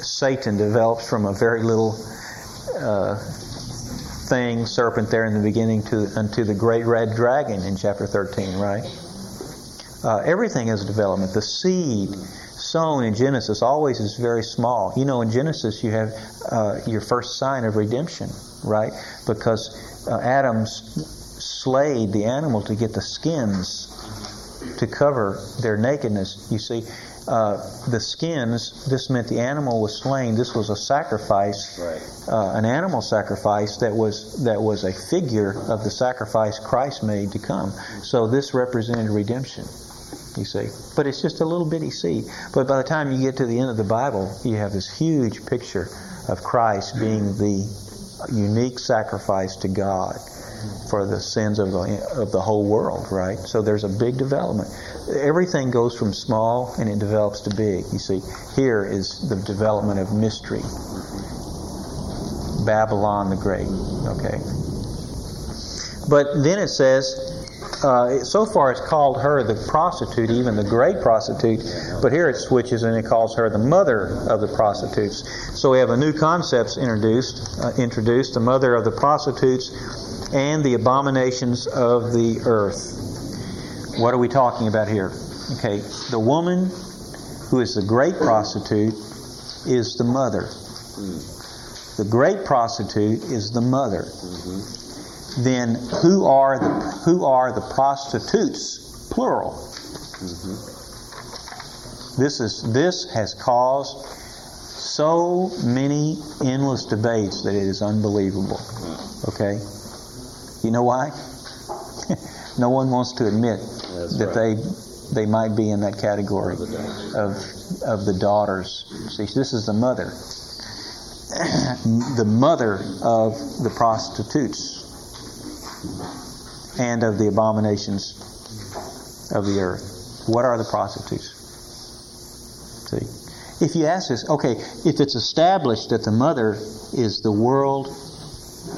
Satan develops from a very little uh, thing, serpent there in the beginning, to unto the great red dragon in chapter 13, right? Uh, everything is development. The seed sown in Genesis always is very small. You know, in Genesis you have uh, your first sign of redemption, right? Because uh, Adam slayed the animal to get the skins to cover their nakedness. You see, uh, the skins, this meant the animal was slain. This was a sacrifice, Right. uh, an animal sacrifice that was that was a figure of the sacrifice Christ made to come. So this represented redemption. You see, but it's just a little bitty seed. But by the time you get to the end of the Bible, you have this huge picture of Christ being the unique sacrifice to God for the sins of the of the whole world, right? So there's a big development. Everything goes from small and it develops to big. You see, here is the development of mystery. Babylon the Great. Okay. But then it says, uh, so far it's called her the prostitute, even the great prostitute, but here it switches and it calls her the mother of the prostitutes. So we have a new concept introduced, uh, introduced, the mother of the prostitutes and the abominations of the earth. What are we talking about here? Okay, the woman who is the great prostitute is the mother. Hmm. The great prostitute is the mother. Mm-hmm. Then who are the who are the prostitutes? Plural. Mm-hmm. This is this has caused so many endless debates that it is unbelievable. Okay? You know why? no one wants to admit That's that right. they they might be in that category Of of of the daughters. See, this is the mother, the mother of the prostitutes and of the abominations of the earth. What are the prostitutes? See, if you ask this, okay, if it's established that the mother is the world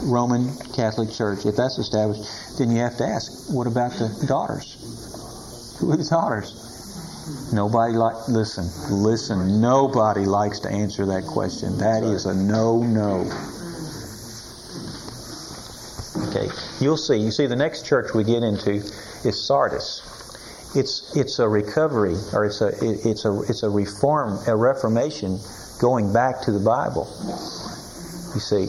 Roman Catholic Church, if that's established, then you have to ask, what about the daughters? Who are the daughters? Nobody like listen, listen. Nobody likes to answer that question. That is a no, no. Okay, you'll see. You see, the next church we get into is Sardis. It's it's a recovery, or it's a it- it's a it's a reform, a reformation, going back to the Bible. You see.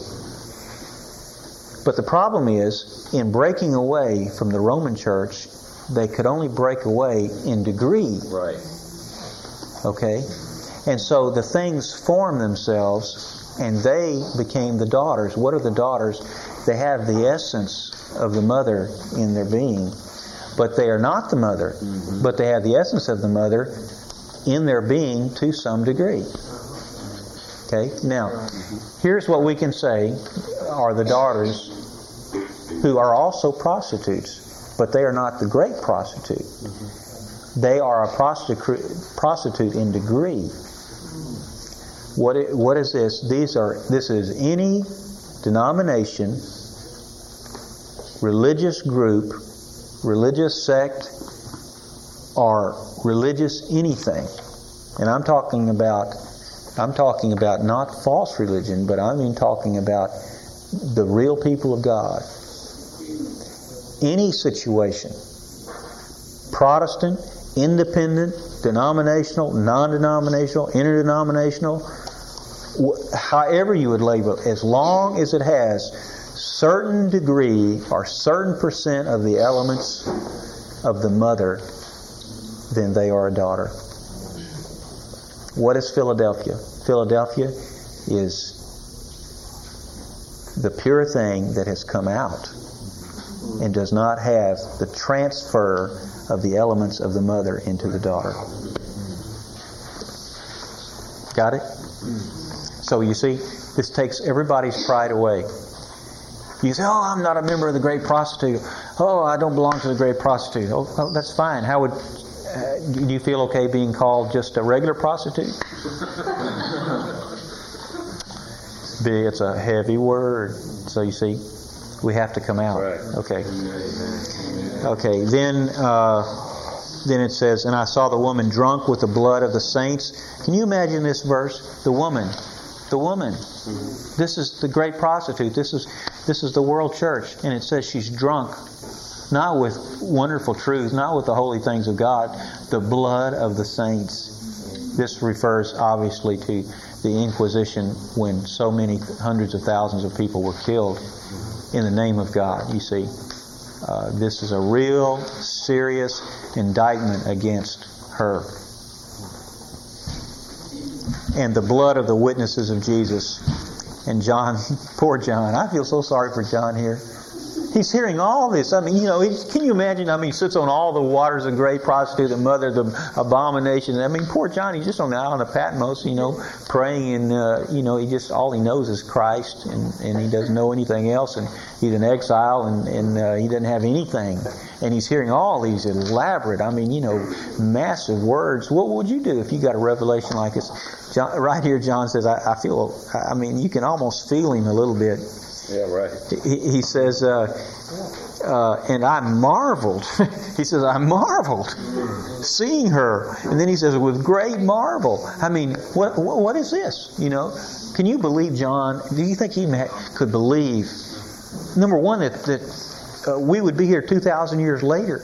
But the problem is, in breaking away from the Roman Church, they could only break away in degree. Right. Okay? And so the things form themselves and they became the daughters. What are the daughters? They have the essence of the mother in their being, but they are not the mother. Mm-hmm. But they have the essence of the mother in their being to some degree. Okay? Now, mm-hmm. here's what we can say are the daughters who are also prostitutes, but they are not the great prostitute. They are a prostitute, in degree. What i- what is this? These are this is any denomination, religious group, religious sect, or religious anything. And I'm talking about I'm talking about not false religion, but I mean talking about the real people of God. Any situation, Protestant, independent, denominational, non-denominational, interdenominational, wh- however you would label it, as long as it has certain degree or certain percent of the elements of the mother, then they are a daughter. What is Philadelphia? Philadelphia is the pure thing that has come out and does not have the transfer of the elements of the mother into the daughter. Got it? So you see, this takes everybody's pride away. You say, "Oh, I'm not a member of the great prostitute. Oh, I don't belong to the great prostitute." Oh, oh, that's fine. How would uh, do you feel okay being called just a regular prostitute? It's a heavy word. So you see, we have to come out. Right. Okay. Okay. Then, uh, then it says, "And I saw the woman drunk with the blood of the saints." Can you imagine this verse? The woman, the woman. This is the great prostitute. This is this is the world church, and it says she's drunk, not with wonderful truth, not with the holy things of God, the blood of the saints. This refers obviously to the Inquisition when so many hundreds of thousands of people were killed in the name of God. You see, uh, this is a real serious indictment against her. And the blood of the witnesses of Jesus. And John, poor John, I feel so sorry for John here. He's hearing all this. I mean, you know, can you imagine? I mean, he sits on all the waters of great prostitute, the mother the abomination. I mean, poor John, he's just on the island of Patmos, you know, praying, and uh, you know, he just all he knows is Christ, and, and he doesn't know anything else, and he's in exile, and and uh, he doesn't have anything, and he's hearing all these elaborate, I mean, you know, massive words. What would you do if you got a revelation like this? John, right here, John says, I, I feel. I mean, you can almost feel him a little bit yeah, right. He, he says, uh, uh, and I marveled. he says, I marveled seeing her. And then he says, with great marvel. I mean, what, what is this? You know, can you believe John? Do you think he could believe, number one, that, that uh, we would be here 2,000 years later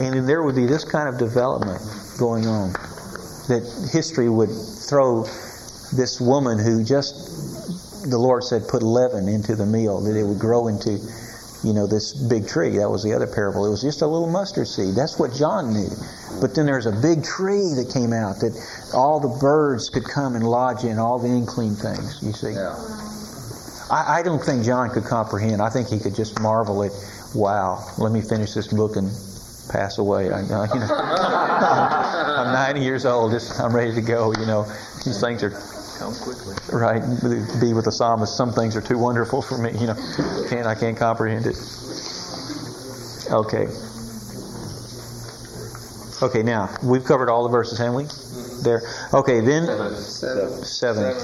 and there would be this kind of development going on? That history would throw this woman who just the Lord said, put leaven into the meal, that it would grow into, you know, this big tree. That was the other parable. It was just a little mustard seed. That's what John knew. But then there's a big tree that came out that all the birds could come and lodge in, all the unclean things, you see. Yeah. I, I don't think John could comprehend. I think he could just marvel at, wow, let me finish this book and pass away. I, you know, I'm 90 years old. Just, I'm ready to go. You know, these things are Come quickly. Right. Be with the psalmist. Some things are too wonderful for me. You know, can't I can't comprehend it. Okay. Okay. Now we've covered all the verses, haven't we? There. Okay. Then Seven. seven.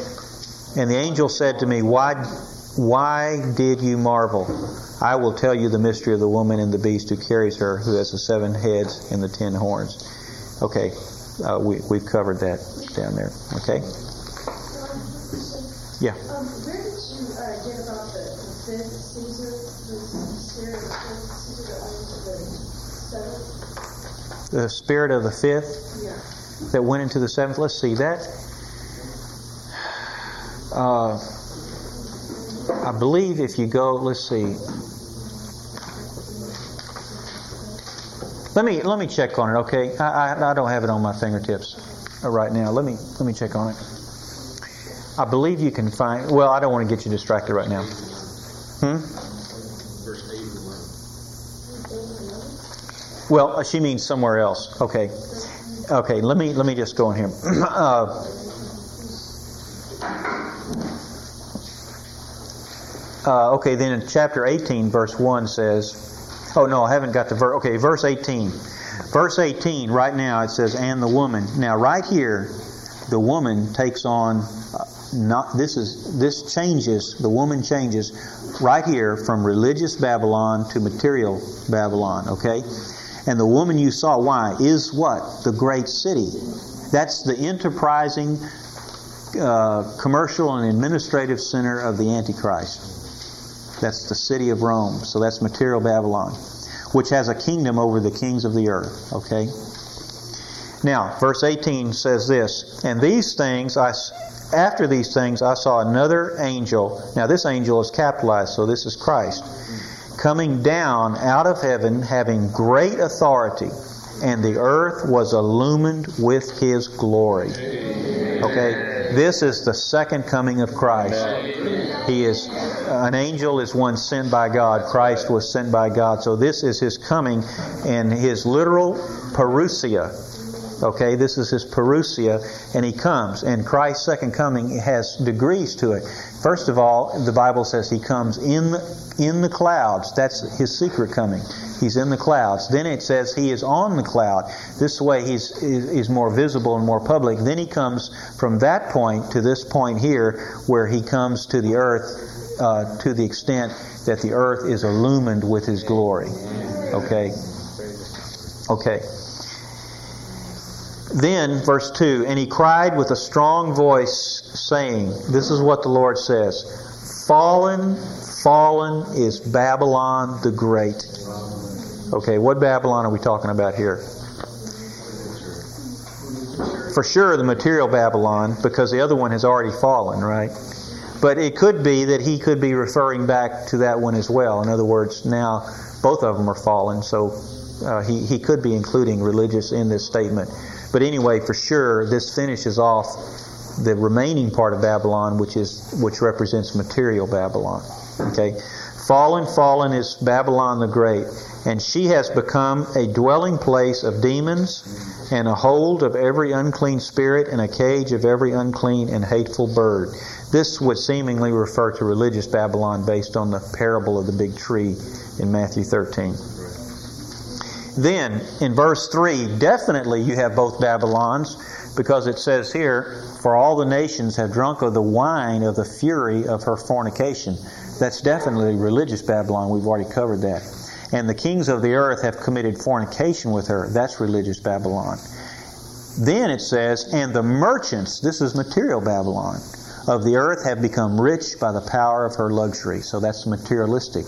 And the angel said to me, Why, why did you marvel? I will tell you the mystery of the woman and the beast who carries her, who has the seven heads and the ten horns. Okay, uh, we, we've covered that down there. Okay. Yeah. Um, where did you uh, get about the, fifth Caesar, the spirit of the fifth Caesar that went into the seventh? The spirit of the fifth Yeah. that went into the seventh. Let's see that. Uh, I believe if you go, let's see. Let me let me check on it. Okay, I, I, I don't have it on my fingertips right now. Let me let me check on it. I believe you can find. Well, I don't want to get you distracted right now. Hmm. Well, uh, she means somewhere else. Okay. Okay. Let me let me just go in here. uh, uh, okay. Then in chapter 18, verse one says. Oh no, I haven't got the verse. Okay, verse 18. Verse 18. Right now it says, "And the woman." Now, right here, the woman takes on uh, not this is this changes the woman changes right here from religious Babylon to material Babylon okay? And the woman you saw why is what? The great city. That's the enterprising uh, commercial and administrative center of the Antichrist. That's the city of Rome. So that's material Babylon which has a kingdom over the kings of the earth okay? Now verse 18 says this and these things I after these things, I saw another angel. Now, this angel is capitalized, so this is Christ. Coming down out of heaven, having great authority, and the earth was illumined with his glory. Okay? This is the second coming of Christ. He is, an angel is one sent by God. Christ was sent by God. So this is his coming, and his literal parousia Okay, this is his parousia, and he comes. And Christ's second coming has degrees to it. First of all, the Bible says he comes in the, in the clouds. That's his secret coming. He's in the clouds. Then it says he is on the cloud. This way he's is more visible and more public. Then he comes from that point to this point here, where he comes to the earth uh, to the extent that the earth is illumined with his glory. Okay. Okay. Then, verse 2 And he cried with a strong voice, saying, This is what the Lord says Fallen, fallen is Babylon the Great. Okay, what Babylon are we talking about here? for sure the material Babylon because the other one has already fallen, right? But it could be that he could be referring back to that one as well. In other words, now both of them are fallen, so uh, he, he could be including religious in this statement. But anyway, for sure, this finishes off the remaining part of Babylon, which is which represents material Babylon. Okay, fallen, fallen is Babylon the Great, and she has become a dwelling place of demons, and a hold of every unclean spirit, and a cage of every unclean and hateful bird. This would seemingly refer to religious Babylon based on the parable of the big tree in Matthew 13. Then, in verse 3, definitely you have both Babylons because it says here, For all the nations have drunk of the wine of the fury of her fornication. That's definitely religious Babylon. We've already covered that. And the kings of the earth have committed fornication with her. That's religious Babylon. Then it says, And the merchants, this is material Babylon, of the earth have become rich by the power of her luxury. So that's the materialistic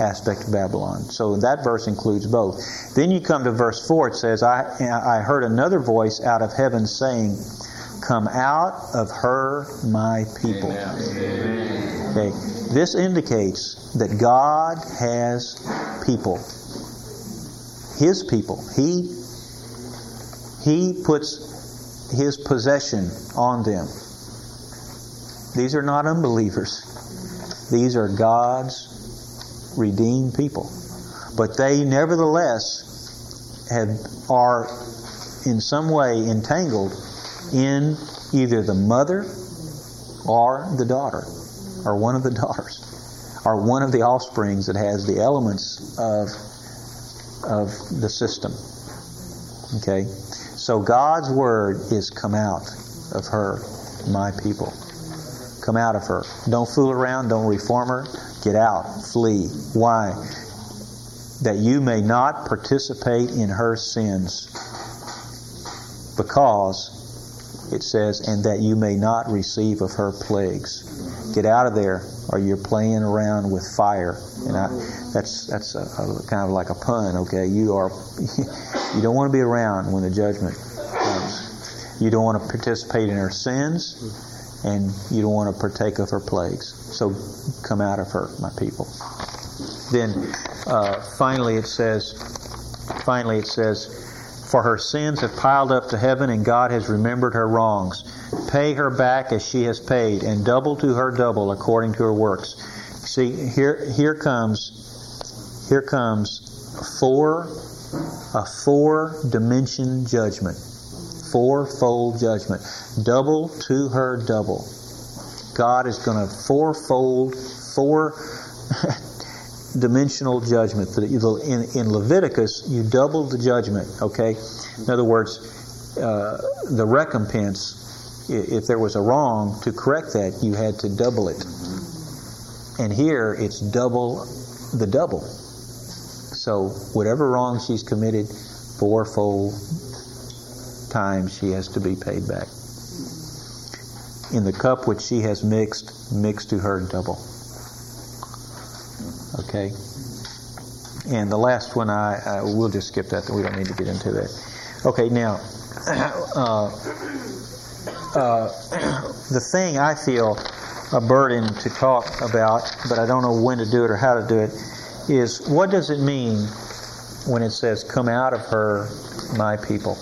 aspect of Babylon. So that verse includes both. Then you come to verse 4, it says, I, I heard another voice out of heaven saying, Come out of her, my people. Okay. This indicates that God has people. His people. He He puts His possession on them. These are not unbelievers. These are God's redeemed people. But they nevertheless have are in some way entangled in either the mother or the daughter or one of the daughters or one of the offsprings that has the elements of of the system. Okay? So God's word is come out of her, my people. Come out of her. Don't fool around, don't reform her. Get out, flee. Why? That you may not participate in her sins. Because it says, and that you may not receive of her plagues. Get out of there, or you're playing around with fire. And I, that's that's a, a, kind of like a pun. Okay, you are you don't want to be around when the judgment comes. You don't want to participate in her sins, and you don't want to partake of her plagues. So come out of her, my people. Then uh, finally it says, finally it says, for her sins have piled up to heaven, and God has remembered her wrongs. Pay her back as she has paid, and double to her double according to her works. See, here here comes here comes four a four dimension judgment. Fourfold judgment. Double to her double. God is going to fourfold, four dimensional judgment. In, in Leviticus, you double the judgment, okay? In other words, uh, the recompense, if there was a wrong, to correct that, you had to double it. And here, it's double the double. So, whatever wrong she's committed, fourfold times she has to be paid back. In the cup which she has mixed, mix to her double. Okay? And the last one, I, I we'll just skip that. We don't need to get into that. Okay, now, uh, uh, the thing I feel a burden to talk about, but I don't know when to do it or how to do it, is what does it mean when it says, Come out of her, my people?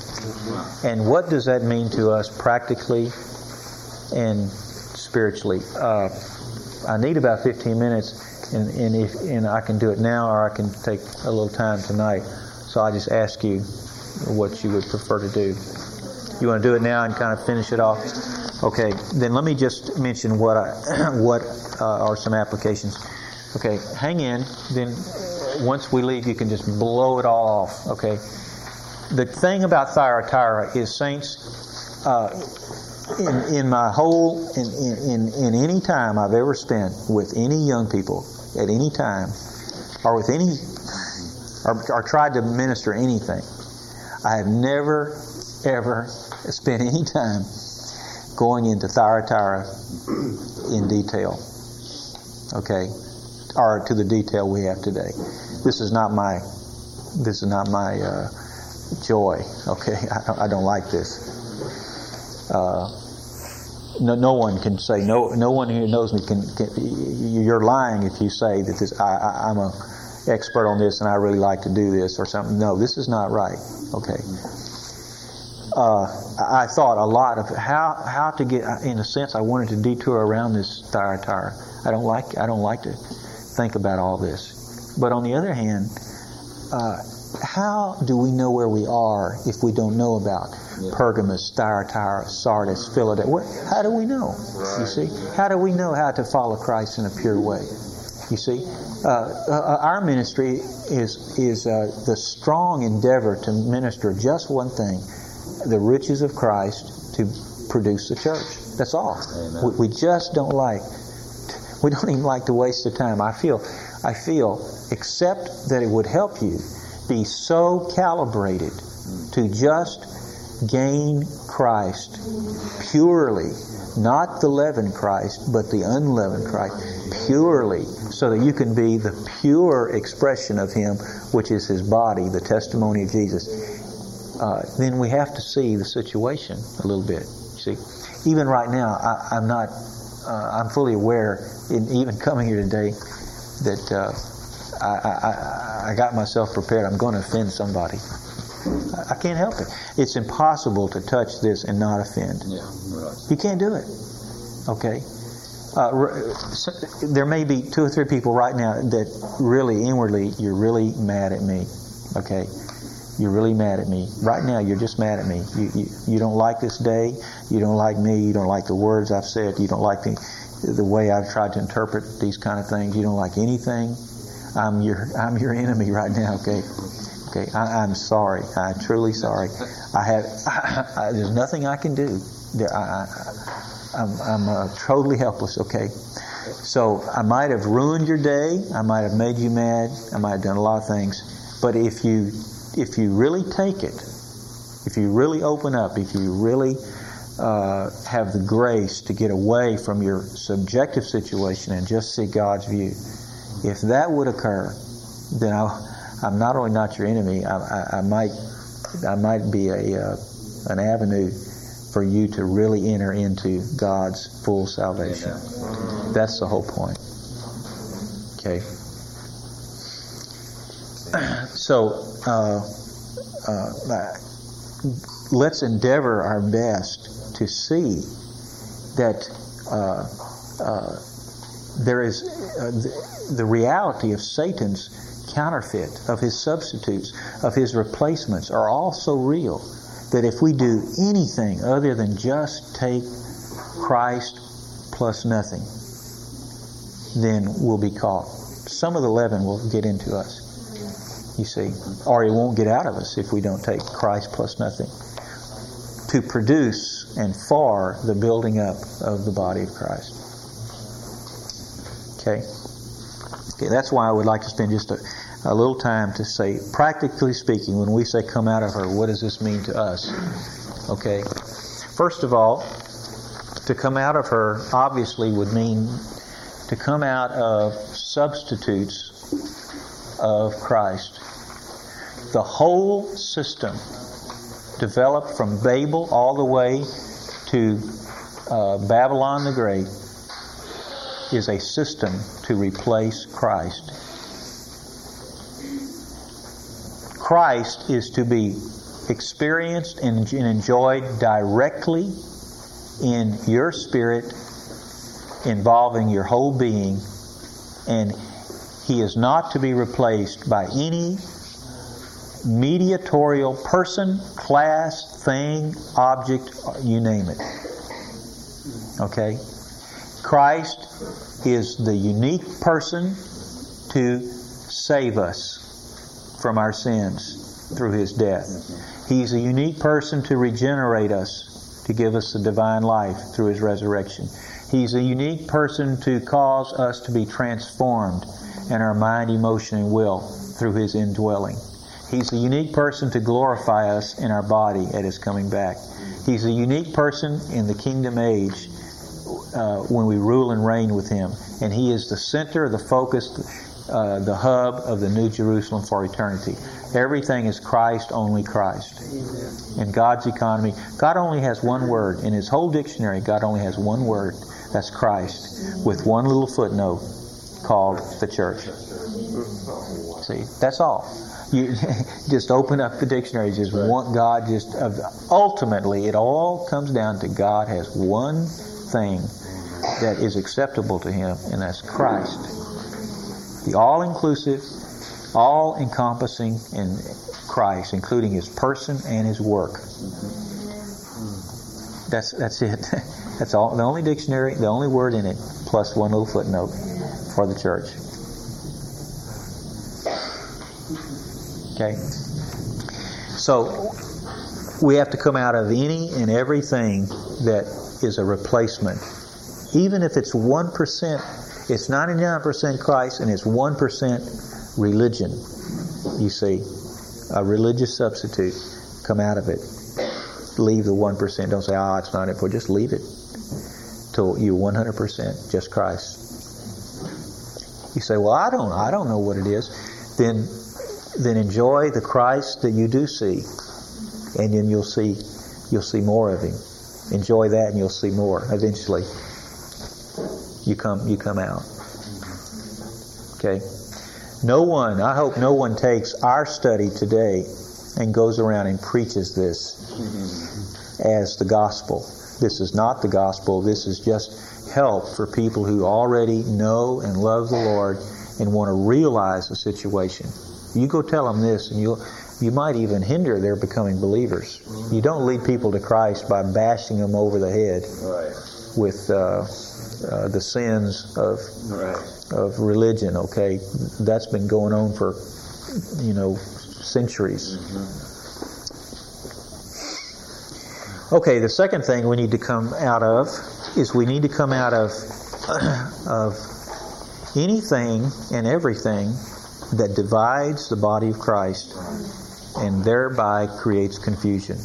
And what does that mean to us practically and spiritually? Uh, I need about 15 minutes, and, and, if, and I can do it now or I can take a little time tonight. So I just ask you what you would prefer to do. You want to do it now and kind of finish it off? Okay, then let me just mention what I, what uh, are some applications. Okay, hang in. Then once we leave, you can just blow it all off. Okay. The thing about Thyatira is, saints, uh, in, in my whole, in, in, in any time I've ever spent with any young people at any time, or with any, or, or tried to minister anything, I have never, ever spent any time going into Thyatira in detail. Okay? Or to the detail we have today. This is not my, this is not my uh, joy. Okay? I don't, I don't like this. uh, no, no one can say no. No one who knows me can, can. You're lying if you say that this. I, I, I'm a expert on this and I really like to do this or something. No, this is not right. Okay. Uh, I thought a lot of how how to get. In a sense, I wanted to detour around this Thyatira. I don't like. I don't like to think about all this. But on the other hand, uh, how do we know where we are if we don't know about yeah. Pergamus, Thyatira, Sardis, Philadelphia? How do we know? Right. You see, how do we know how to follow Christ in a pure way? You see, uh, uh, our ministry is is uh, the strong endeavor to minister just one thing: the riches of Christ to produce the church. That's all. We, we, just don't like. We don't even like to waste the time. I feel, I feel, except that it would help you, be so calibrated to just gain Christ purely, not the leavened Christ, but the unleavened Christ, purely, so that you can be the pure expression of Him, which is His body, the testimony of Jesus uh, then we have to see the situation a little bit. See, even right now, I, am not. Uh, I'm fully aware, in even coming here today, that uh, I, I, I, got myself prepared. I'm going to offend somebody. I, I can't help it. It's impossible to touch this and not offend. Yeah, right. You can't do it. Okay. Uh, so there may be two or three people right now that really inwardly you're really mad at me. Okay you're really mad at me. Right now, you're just mad at me. You, you, you don't like this day. You don't like me. You don't like the words I've said. You don't like the, the way I've tried to interpret these kind of things. You don't like anything. I'm your, I'm your enemy right now, okay? Okay, I, am sorry. I'm truly sorry. I have, I, I, there's nothing I can do. There, I, am I'm, I'm uh, totally helpless, okay? So I might have ruined your day. I might have made you mad. I might have done a lot of things. But if you if you really take it, if you really open up, if you really uh, have the grace to get away from your subjective situation and just see God's view, if that would occur, then I, am not only not your enemy, I, I, I might I might be a uh, an avenue for you to really enter into God's full salvation. That's the whole point. Okay. So uh, uh, let's endeavor our best to see that uh, uh there is uh, the, the reality of Satan's counterfeit, of his substitutes, of his replacements are all so real that if we do anything other than just take Christ plus nothing, then we'll be caught. Some of the leaven will get into us you see, or it won't get out of us if we don't take Christ plus nothing to produce and for the building up of the body of Christ. Okay? Okay, that's why I would like to spend just a, a little time to say, practically speaking, when we say come out of her, what does this mean to us? Okay? First of all, to come out of her obviously would mean to come out of substitutes of Christ the whole system developed from Babel all the way to uh, Babylon the Great is a system to replace Christ. Christ is to be experienced and enjoyed directly in your spirit, involving your whole being, and He is not to be replaced by any mediatorial person, class, thing, object, you name it. Okay? Christ is the unique person to save us from our sins through his death. He's a unique person to regenerate us, to give us the divine life through his resurrection. He's a unique person to cause us to be transformed in our mind, emotion, and will through his indwelling. He's a unique person to glorify us in our body at His coming back. He's a unique person in the kingdom age uh, when we rule and reign with Him. And He is the center, the focus, uh, the hub of the New Jerusalem for eternity. Everything is Christ, only Christ. In God's economy, God only has one word. In His whole dictionary, God only has one word. That's Christ, with one little footnote called the church. See, that's all. You just open up the dictionary. Just want God. Just ultimately, it all comes down to God has one thing that is acceptable to Him, and that's Christ. The all-inclusive, all-encompassing in Christ, including His person and His work. That's that's it. That's all. The only dictionary, the only word in it, plus one little footnote for the church. Okay. So we have to come out of any and everything that is a replacement, even if it's one percent. It's ninety-nine percent Christ and it's one percent religion. You see, a religious substitute. Come out of it. Leave the one percent. Don't say, "Ah, it's not important." Just leave it till you one hundred percent just Christ. You say, "Well, I don't, I don't know what it is." Then, then enjoy the Christ that you do see, and then you'll see, you'll see more of Him. Enjoy that, and you'll see more. Eventually, you come, you come out. Okay. No one, I hope no one takes our study today and goes around and preaches this as the gospel. This is not the gospel. This is just help for people who already know and love the Lord and want to realize the situation. You go tell them this, and you'll you might even hinder their becoming believers. You don't lead people to Christ by bashing them over the head Right. with uh, uh, the sins of Right. of religion. Okay, that's been going on for you know centuries. Okay, the second thing we need to come out of is we need to come out of of anything and everything that divides the body of Christ and thereby creates confusion.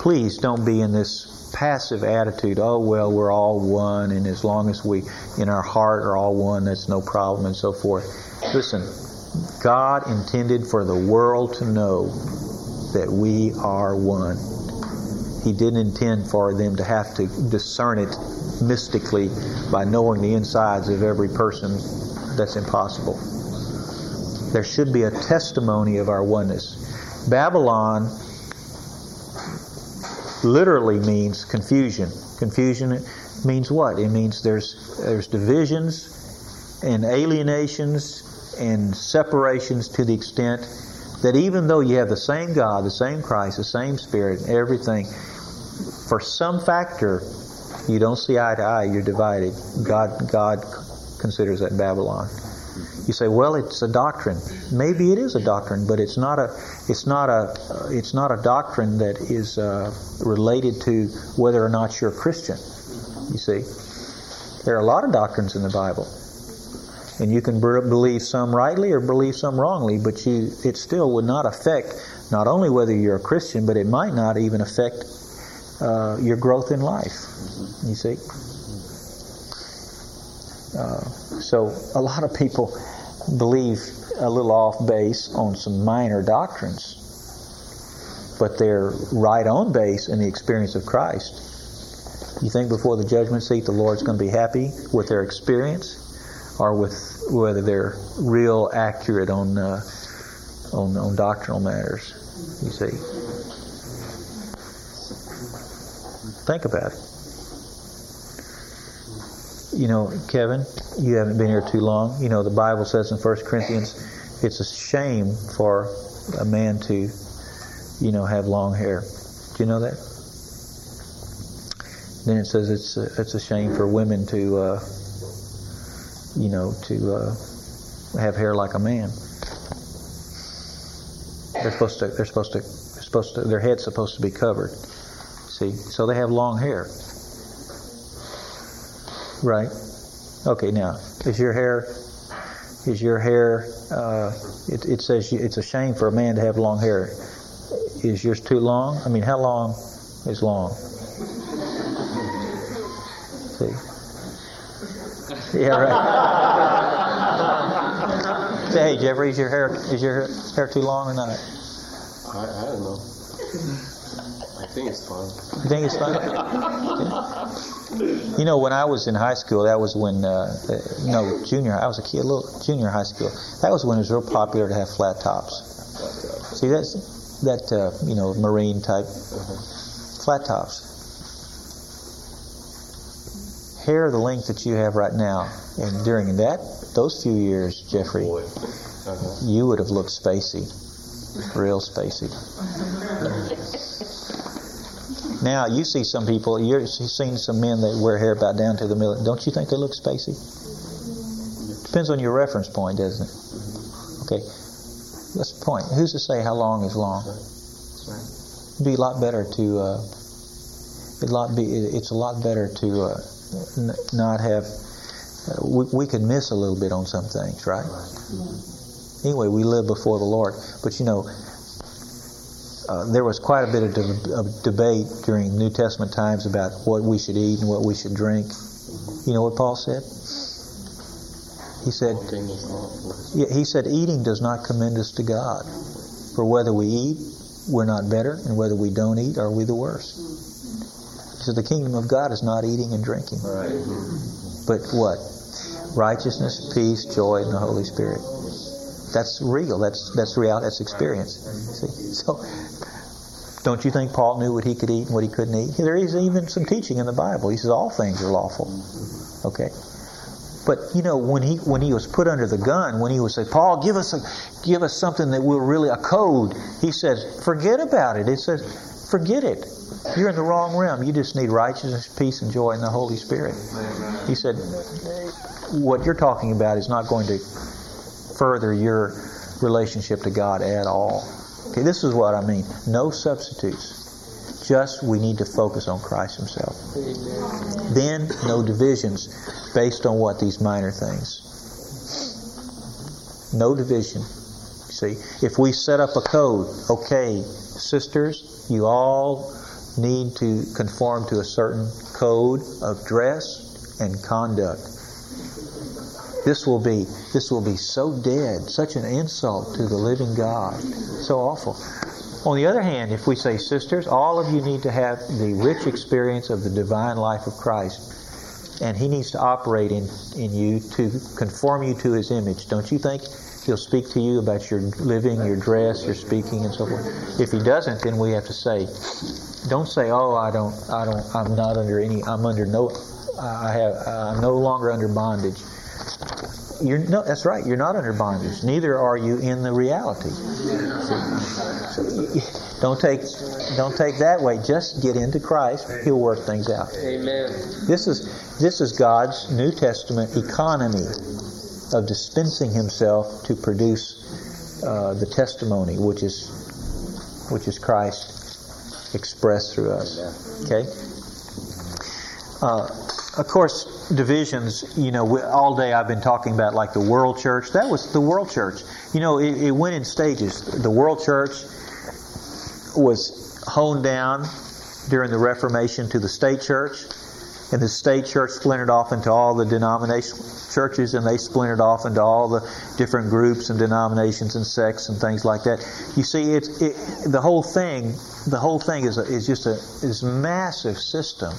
Please don't be in this passive attitude, oh well, we're all one and as long as we in our heart are all one, that's no problem and so forth. Listen, God intended for the world to know that we are one. He didn't intend for them to have to discern it mystically by knowing the insides of every person. That's impossible. There should be a testimony of our oneness. Babylon literally means confusion. Confusion means what? It means there's there's divisions and alienations and separations to the extent that even though you have the same God, the same Christ, the same Spirit, and everything, for some factor you don't see eye to eye, you're divided. God God considers that Babylon. You say, well, it's a doctrine. Maybe it is a doctrine, but it's not a it's not a uh, it's not a doctrine that is uh, related to whether or not you're a Christian. You see, there are a lot of doctrines in the Bible, and you can believe some rightly or believe some wrongly, but you it still would not affect not only whether you're a Christian, but it might not even affect uh, your growth in life. You see. Uh, so a lot of people believe a little off base on some minor doctrines, but they're right on base in the experience of Christ. You think before the judgment seat the Lord's going to be happy with their experience, or with whether they're real accurate on uh, on, on doctrinal matters? You see. Think about it. You know, Kevin, you haven't been here too long. You know, the Bible says in 1 Corinthians, it's a shame for a man to, you know, have long hair. Do you know that? Then it says it's a, it's a shame for women to, uh, you know, to uh, have hair like a man. They're supposed to. They're supposed to. They're supposed to. Their head's supposed to be covered. See, so they have long hair. Right. Okay. Now, is your hair? Is your hair? Uh, it, it says it's a shame for a man to have long hair. Is yours too long? I mean, how long is long? See. Yeah. Right. Hey, Jeffrey, is your hair is your hair too long or not? I, I don't know. I think it's fine. You think it's fine? You know, when I was in high school, that was when uh, uh, no junior. I was a kid, little junior high school. That was when it was real popular to have flat tops. See, that's that uh, you know marine type flat tops. Hair the length that you have right now, and during that those few years, Jeffrey, Boy. Uh-huh. you would have looked spacey, real spacey. Now you see some people. You've seen some men that wear hair about down to the middle. Don't you think they look spacey? Depends on your reference point, doesn't it? Okay. That's the point. Who's to say how long is long? It'd be a lot better to. Uh, it lot be. It's a lot better to uh, n- not have. Uh, we, we could miss a little bit on some things, right? Anyway, we live before the Lord, but you know, uh, there was quite a bit of, de- of debate during New Testament times about what we should eat and what we should drink. You know what Paul said? He said, Walking is lawful. yeah, he said, eating does not commend us to God. For whether we eat, we're not better, and whether we don't eat, are we the worse? He said, the kingdom of God is not eating and drinking, Right. but what? Righteousness, peace, joy in the Holy Spirit. That's real. That's that's real. That's experience. See? So, don't you think Paul knew what he could eat and what he couldn't eat? There is even some teaching in the Bible. He says all things are lawful. Okay. But you know, when he when he was put under the gun, when he was say, Paul, give us a give us something that will really a code. He says, forget about it. It says, forget it. You're in the wrong realm. You just need righteousness, peace, and joy in the Holy Spirit. He said, what you're talking about is not going to further your relationship to God at all. Okay, this is what I mean. No substitutes. Just we need to focus on Christ Himself. Then no divisions based on what these minor things. No division. See, if we set up a code, okay, sisters, you all need to conform to a certain code of dress and conduct. This will be this will be so dead, such an insult to the living God, so awful. On the other hand, if we say, sisters, all of you need to have the rich experience of the divine life of Christ, and He needs to operate in, in you to conform you to His image. Don't you think He'll speak to you about your living, your dress, your speaking, and so forth? If He doesn't, then we have to say, don't say, "Oh, I don't, I don't, I'm not under any, I'm under no, I have, I'm no longer under bondage." You're no, that's right. You're not under bondage. Neither are you in the reality. Don't take, don't take that way. Just get into Christ. He'll work things out. Amen. This is this is God's New Testament economy of dispensing Himself to produce uh, the testimony, which is which is Christ expressed through us. Okay. Uh, of course, divisions. You know, all day I've been talking about like the world church. That was the world church. You know, it, it went in stages. The world church was honed down during the Reformation to the state church, and the state church splintered off into all the denominational churches, and they splintered off into all the different groups and denominations and sects and things like that. You see, it's it, the whole thing. The whole thing is a, is just a is massive system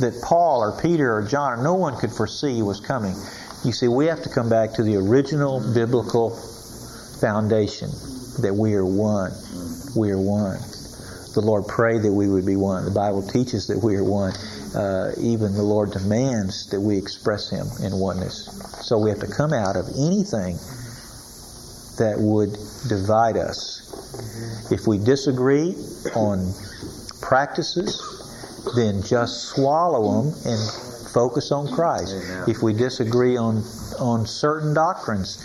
that Paul or Peter or John or no one could foresee was coming. You see, we have to come back to the original biblical foundation that we are one. We are one. The Lord prayed that we would be one. The Bible teaches that we are one. Uh, even the Lord demands that we express Him in oneness. So we have to come out of anything that would divide us. If we disagree on practices, then just swallow them and focus on Christ. Amen. If we disagree on on certain doctrines,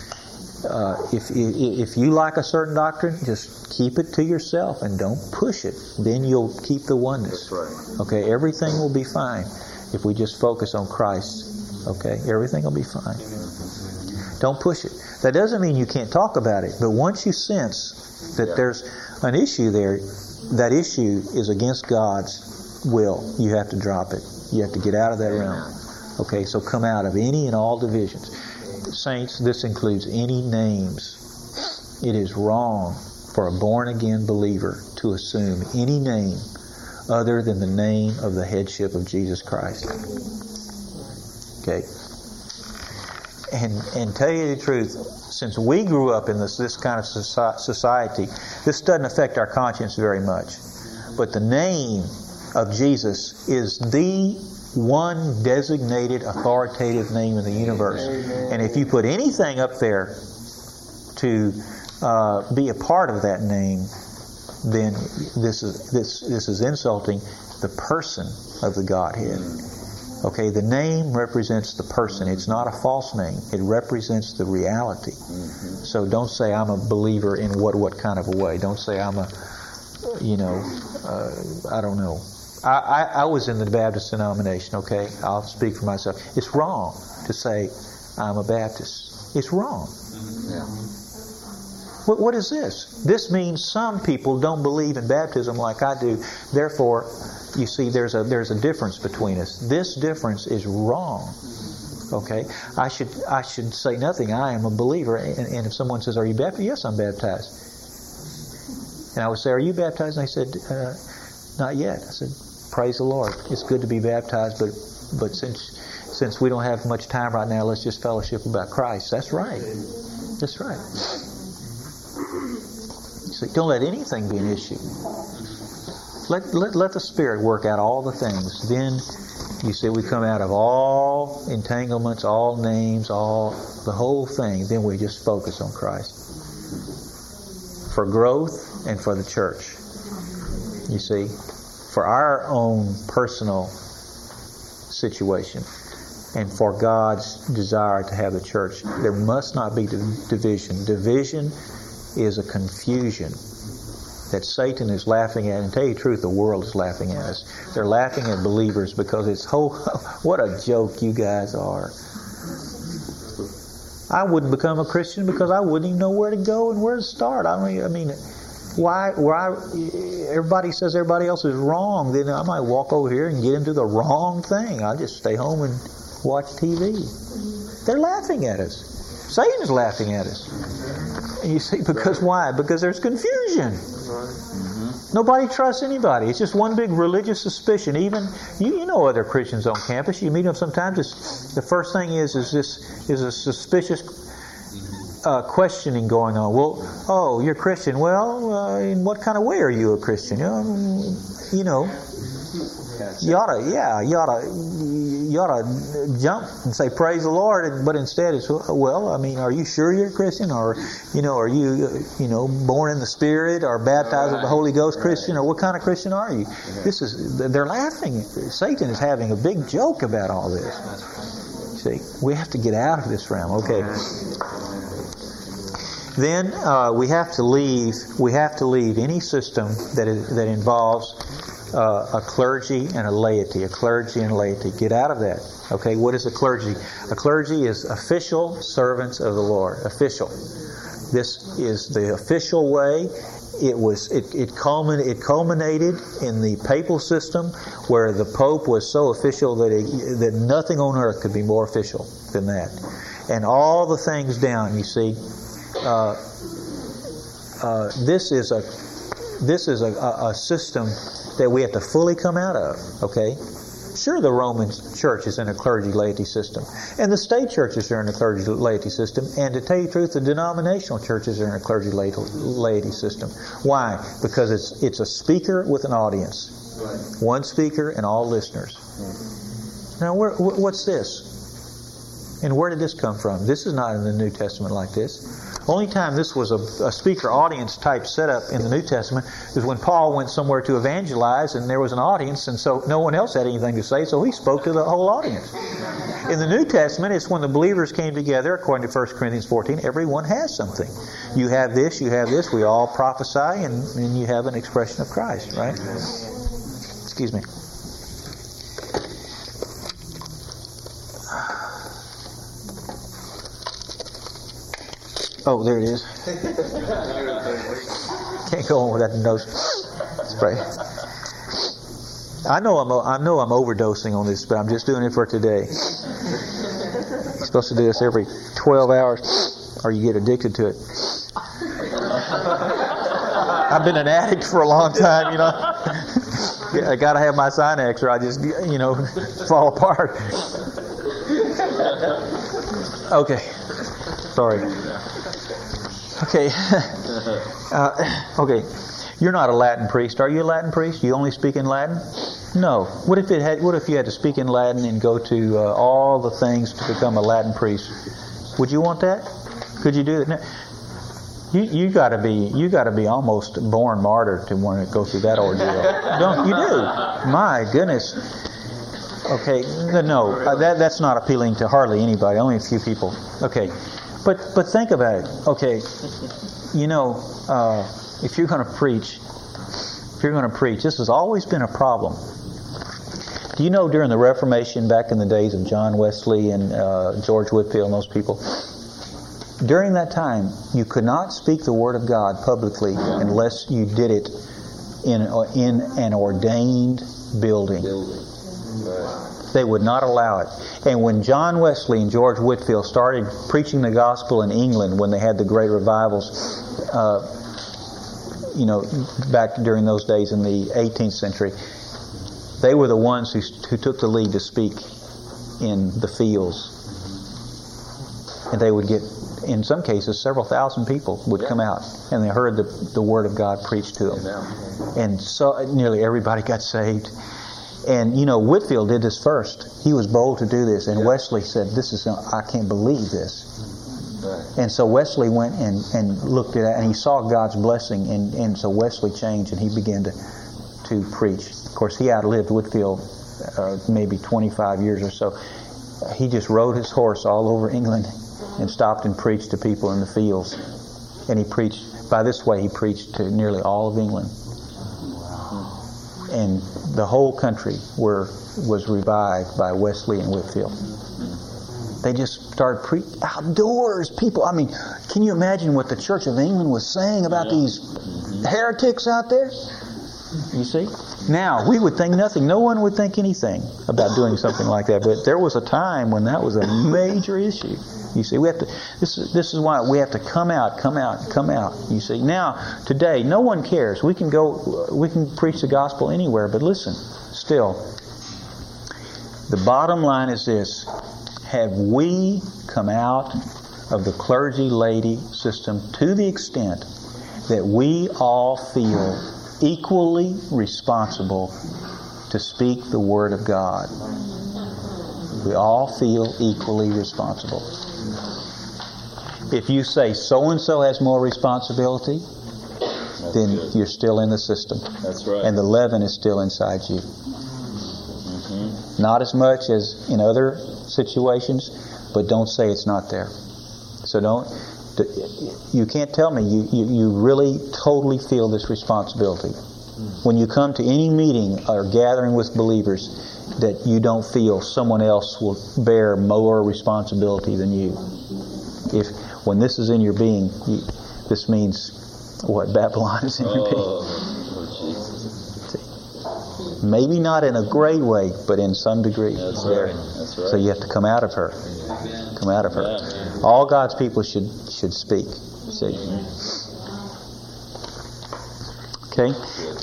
uh, if, if if you like a certain doctrine, just keep it to yourself and don't push it. Then you'll keep the oneness. Right. Okay, everything will be fine if we just focus on Christ. Okay, everything will be fine. Don't push it. That doesn't mean you can't talk about it, but once you sense that Yeah. there's an issue there, that issue is against God's will. You have to drop it. You have to get out of that realm. Okay, so come out of any and all divisions. saints, this includes any names. It is wrong for a born again believer to assume any name other than the name of the headship of Jesus Christ. Okay. And and tell you the truth, since we grew up in this this kind of society, this doesn't affect our conscience very much. But the name of Jesus is the one designated authoritative name in the universe. And if you put anything up there to uh, be a part of that name, then this is this this is insulting the person of the Godhead. Okay, the name represents the person. It's not a false name. It represents the reality. Mm-hmm. So don't say I'm a believer in what what kind of a way. Don't say I'm a, you know, uh, I don't know. I, I, I was in the Baptist denomination. Okay, I'll speak for myself. It's wrong to say I'm a Baptist. It's wrong. Mm-hmm. Yeah. What, what is this? This means some people don't believe in baptism like I do. Therefore, you see, there's a there's a difference between us. This difference is wrong. Okay, I should I should say nothing. I am a believer, and, and if someone says, "Are you baptized?" Yes, I'm baptized. And I would say, "Are you baptized?" And they said, uh, "Not yet." I said, "Praise the Lord. It's good to be baptized, but but since since we don't have much time right now, let's just fellowship about Christ." That's right. That's right. So don't let anything be an issue. Let, let, let the Spirit work out all the things. Then you see we come out of all entanglements, all names, all the whole thing. Then we just focus on Christ. For growth and for the church. You see, for our own personal situation and for God's desire to have the church, there must not be division. Division is a confusion that Satan is laughing at. And tell you the truth, the world is laughing at us. They're laughing at believers because it's whole. Oh, what a joke you guys are. I wouldn't become a Christian because I wouldn't even know where to go and where to start. I mean, I mean, why? Why? Everybody says everybody else is wrong. Then I might walk over here and get into the wrong thing. I'll just stay home and watch TV. They're laughing at us. Satan's laughing at us. And you see, because why? Because there's confusion. Mm-hmm. Nobody trusts anybody. It's just one big religious suspicion. Even you, you know other Christians on campus. You meet them sometimes. It's, the first thing is is this is a suspicious uh, questioning going on. Well, oh, you're Christian. Well, uh, in what kind of way are you a Christian? Um, you know, you ought to, yeah, you ought to, you ought to jump and say praise the Lord, but instead it's well. I mean, are you sure you're a Christian, or you know, are you, you know, born in the Spirit, or baptized with the Holy Ghost Christian, or what kind of Christian are you? This is they're laughing. Satan is having a big joke about all this. See, we have to get out of this realm. Okay. Then uh, we have to leave. We have to leave any system that is, that involves uh, a clergy and a laity, a clergy and laity. Get out of that. Okay, what is a clergy? A clergy is official servants of the Lord. Official. This is the official way. It was it it, culmin, it culminated in the papal system, where the pope was so official that that nothing on earth could be more official than that, and all the things down. You see, uh, uh, this is a this is a, a, system that we have to fully come out of, okay? Sure, the Roman church is in a clergy laity system, and the state churches are in a clergy laity system, and to tell you the truth, the denominational churches are in a clergy laity system. Why? Because it's it's a speaker with an audience, one speaker and all listeners. Now, where, what's this? And where did this come from? This is not in the New Testament like this. Only time this was a, a, speaker audience type setup in the New Testament is when Paul went somewhere to evangelize and there was an audience and so no one else had anything to say, so he spoke to the whole audience. In the New Testament, it's when the believers came together, according to 1 Corinthians 14, everyone has something. You have this, you have this, we all prophesy, and, and you have an expression of Christ, right? Excuse me. Oh, there it is. Can't go on without the nose spray. I know I'm I know I'm overdosing on this, but I'm just doing it for today. I'm supposed to do this every 12 hours or you get addicted to it. I've been an addict for a long time, you know. I got to have my Sinex or I just, you know, fall apart. Okay. Sorry. Okay. Uh, okay. You're not a Latin priest. Are you a Latin priest? You only speak in Latin? No. What if it had? What if you had to speak in Latin and go to uh, all the things to become a Latin priest? Would you want that? Could you do that? No. You you got to be you got to be almost born martyr to want to go through that ordeal. Don't you do? My goodness. Okay, no, uh, that that's not appealing to hardly anybody. Only a few people. Okay, but but think about it. Okay, you know, uh, if you're going to preach, if you're going to preach, this has always been a problem. Do you know during the Reformation, back in the days of John Wesley and uh, George Whitefield and those people, during that time, you could not speak the Word of God publicly unless you did it in, in an ordained building. They would not allow it. And when John Wesley and George Whitefield started preaching the gospel in England, when they had the great revivals, uh, you know, back during those days in the 18th century, they were the ones who, who took the lead to speak in the fields. And they would get in some cases, several thousand people would come out and they heard the, the Word of God preached to them. And so nearly everybody got saved. And, you know, Whitefield did this first. He was bold to do this. And Wesley said, This is, I can't believe this. And so Wesley went and, and looked at it and he saw God's blessing. And, and so Wesley changed and he began to, to preach. Of course, he outlived Whitefield uh, maybe 25 years or so. He just rode his horse all over England and stopped and preached to people in the fields. And he preached, by this way, he preached to nearly all of England. And the whole country were, was revived by Wesley and Whitefield. They just started pre outdoors. People, I mean, can you imagine what the Church of England was saying about yeah. these heretics out there? You see? Now, we would think nothing. No one would think anything about doing something like that. But there was a time when that was a major issue. You see, we have to. This is this is why we have to come out, come out, come out. You see, now today, no one cares. We can go, we can preach the gospel anywhere. But listen, still, the bottom line is this: Have we come out of the clergy laity system to the extent that we all feel equally responsible to speak the word of God? We all feel equally responsible. If you say so and so has more responsibility, That's then good. you're still in the system. That's right. And the leaven is still inside you. Mm-hmm. Not as much as in other situations, but don't say it's not there. So don't. You can't tell me you, you, you really totally feel this responsibility. Mm. When you come to any meeting or gathering with believers, that you don't feel someone else will bear more responsibility than you. If when this is in your being, you, this means what? Babylon is in your being. Oh, Maybe not in a great way, but in some degree. That's right. That's right. So you have to come out of her. Come out of her. All God's people should should speak. See. Okay.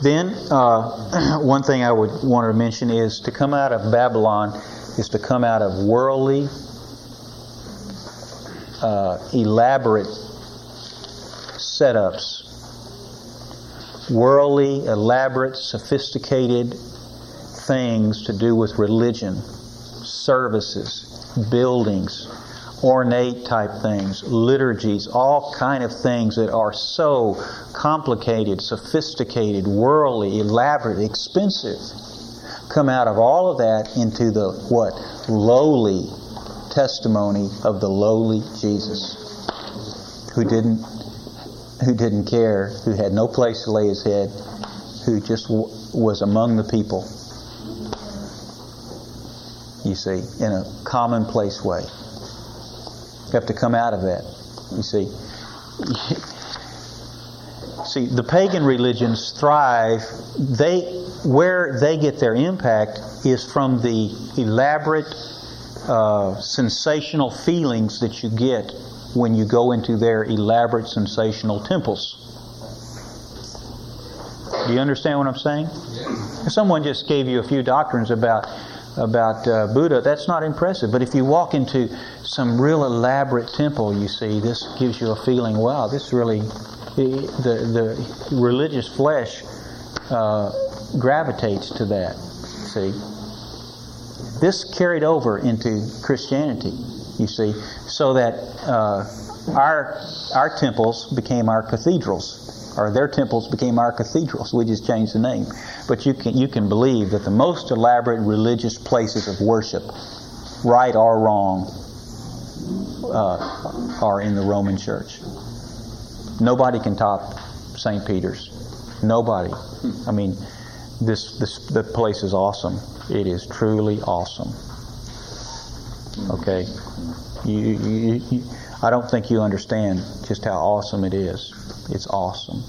Then uh, one thing I would want to mention is to come out of Babylon is to come out of worldly uh, elaborate setups, worldly, elaborate, sophisticated things to do with religion, services, buildings, ornate type things, liturgies, all kind of things that are so complicated, sophisticated, worldly, elaborate, expensive. Come out of all of that into the what? Lowly, testimony of the lowly Jesus who didn't who didn't care, who had no place to lay his head, who just w- was among the people. You see, in a commonplace way. You have to come out of that. You see. see, the pagan religions thrive. They where they get their impact is from the elaborate uh, sensational feelings that you get when you go into their elaborate, sensational temples. Do you understand what I'm saying? Someone just gave you a few doctrines about about uh, Buddha, that's not impressive. But if you walk into some real elaborate temple, you see, this gives you a feeling, wow, this really, the, the religious flesh uh, gravitates to that. See? This carried over into Christianity, you see, so that uh, our, our temples became our cathedrals or their temples became our cathedrals. We just changed the name. But you can, you can believe that the most elaborate religious places of worship, right or wrong, uh, are in the Roman Church. Nobody can top St. Peter's. Nobody. I mean, this, this the place is awesome. It is truly awesome. Okay, you, you, you, I don't think you understand just how awesome it is. It's awesome.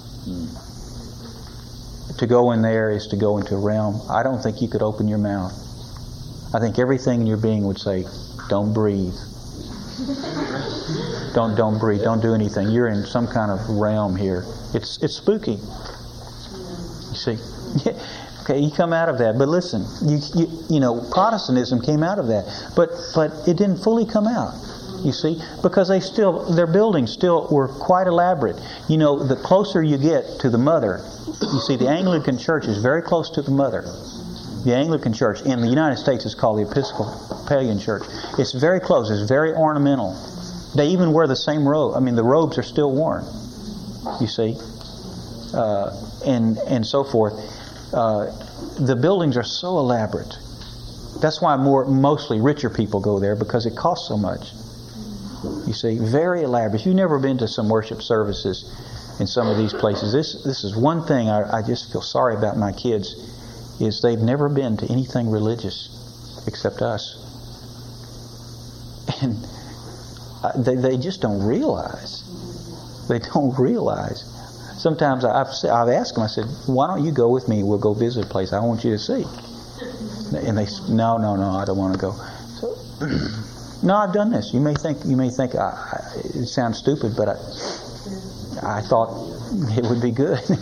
To go in there is to go into a realm. I don't think you could open your mouth. I think everything in your being would say, "Don't breathe. don't don't breathe. Don't do anything. You're in some kind of realm here. It's it's spooky. You see." Okay, you come out of that, but listen, you, you you know Protestantism came out of that, but but it didn't fully come out you see, because they still their buildings still were quite elaborate. You know, the closer you get to the mother, you see, the Anglican Church is very close to the mother. The Anglican Church in the United States is called the Episcopalian Church. It's very close. It's very ornamental. They even wear the same robe. I mean, the robes are still worn. You see, uh, and and so forth. Uh, the buildings are so elaborate. That's why more mostly richer people go there because it costs so much. You see, very elaborate. You've never been to some worship services in some of these places. This this is one thing I, I just feel sorry about my kids is they've never been to anything religious except us, and they they just don't realize. They don't realize. Sometimes I've I've asked them. I said, "Why don't you go with me? We'll go visit a place I want you to see." And they, no, no, no, I don't want to go. So, no, I've done this. You may think you may think I, it sounds stupid, but I, I thought it would be good.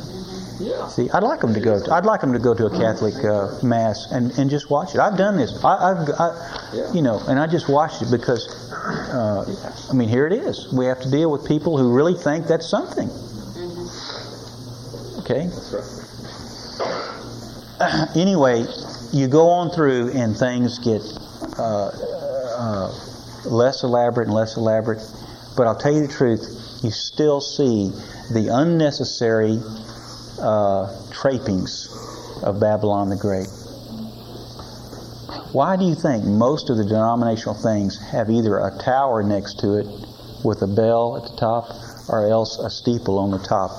Yeah. See, I'd like them to go. To, I'd like them to go to a Catholic uh, mass and, and just watch it. I've done this. I, Yeah. you know, and I just watched it because, uh, I mean, here it is. We have to deal with people who really think that's something. Okay. That's right. anyway, you go on through and things get uh, uh, less elaborate and less elaborate. But I'll tell you the truth, you still see the unnecessary uh, trappings of Babylon the Great. Why do you think most of the denominational things have either a tower next to it with a bell at the top or else a steeple on the top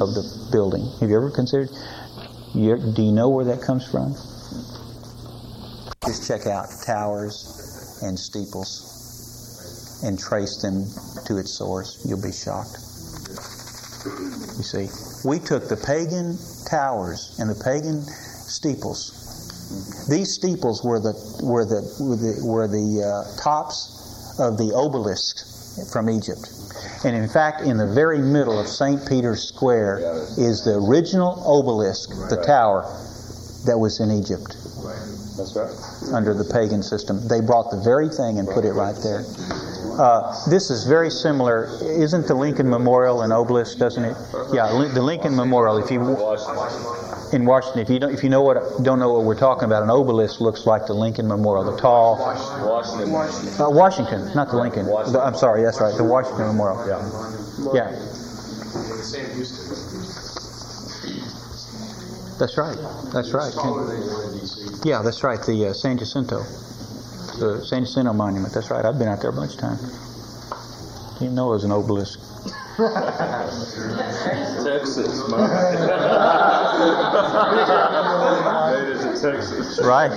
of the building? Have you ever considered? Do you know where that comes from? Just check out towers and steeples and trace them to its source. You'll be shocked. You see, we took the pagan towers and the pagan steeples. These steeples were the were the were the, were the uh, tops of the obelisks from Egypt. And in fact, in the very middle of St. Peter's Square is the original obelisk, the tower that was in Egypt That's right. under the pagan system. They brought the very thing and put it right there. Uh, this is very similar. Isn't the Lincoln Memorial an obelisk? Doesn't it? Yeah, the Lincoln Memorial. If you in Washington, if you don't, if you know what don't know what we're talking about, an obelisk looks like the Lincoln Memorial, the tall Washington. uh, Washington, not the Lincoln. The- I'm sorry, that's right, the Washington Memorial. Yeah. Yeah, that's right. That's right. Yeah, that's right. The uh, San Jacinto, the San Jacinto Monument. That's right. I've been out there a bunch of times. Didn't know it was an obelisk. Texas, man. Made it to Texas. Right.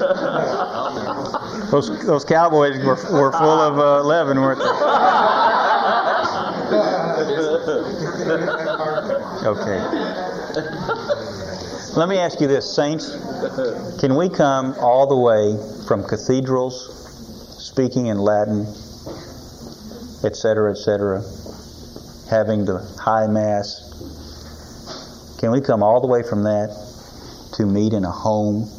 Those those cowboys were, were full of uh, leaven, weren't they? Okay. Let me ask you this, saints. Can we come all the way from cathedrals speaking in Latin, etc., etc., having the high mass. Can we come all the way from that to meet in a home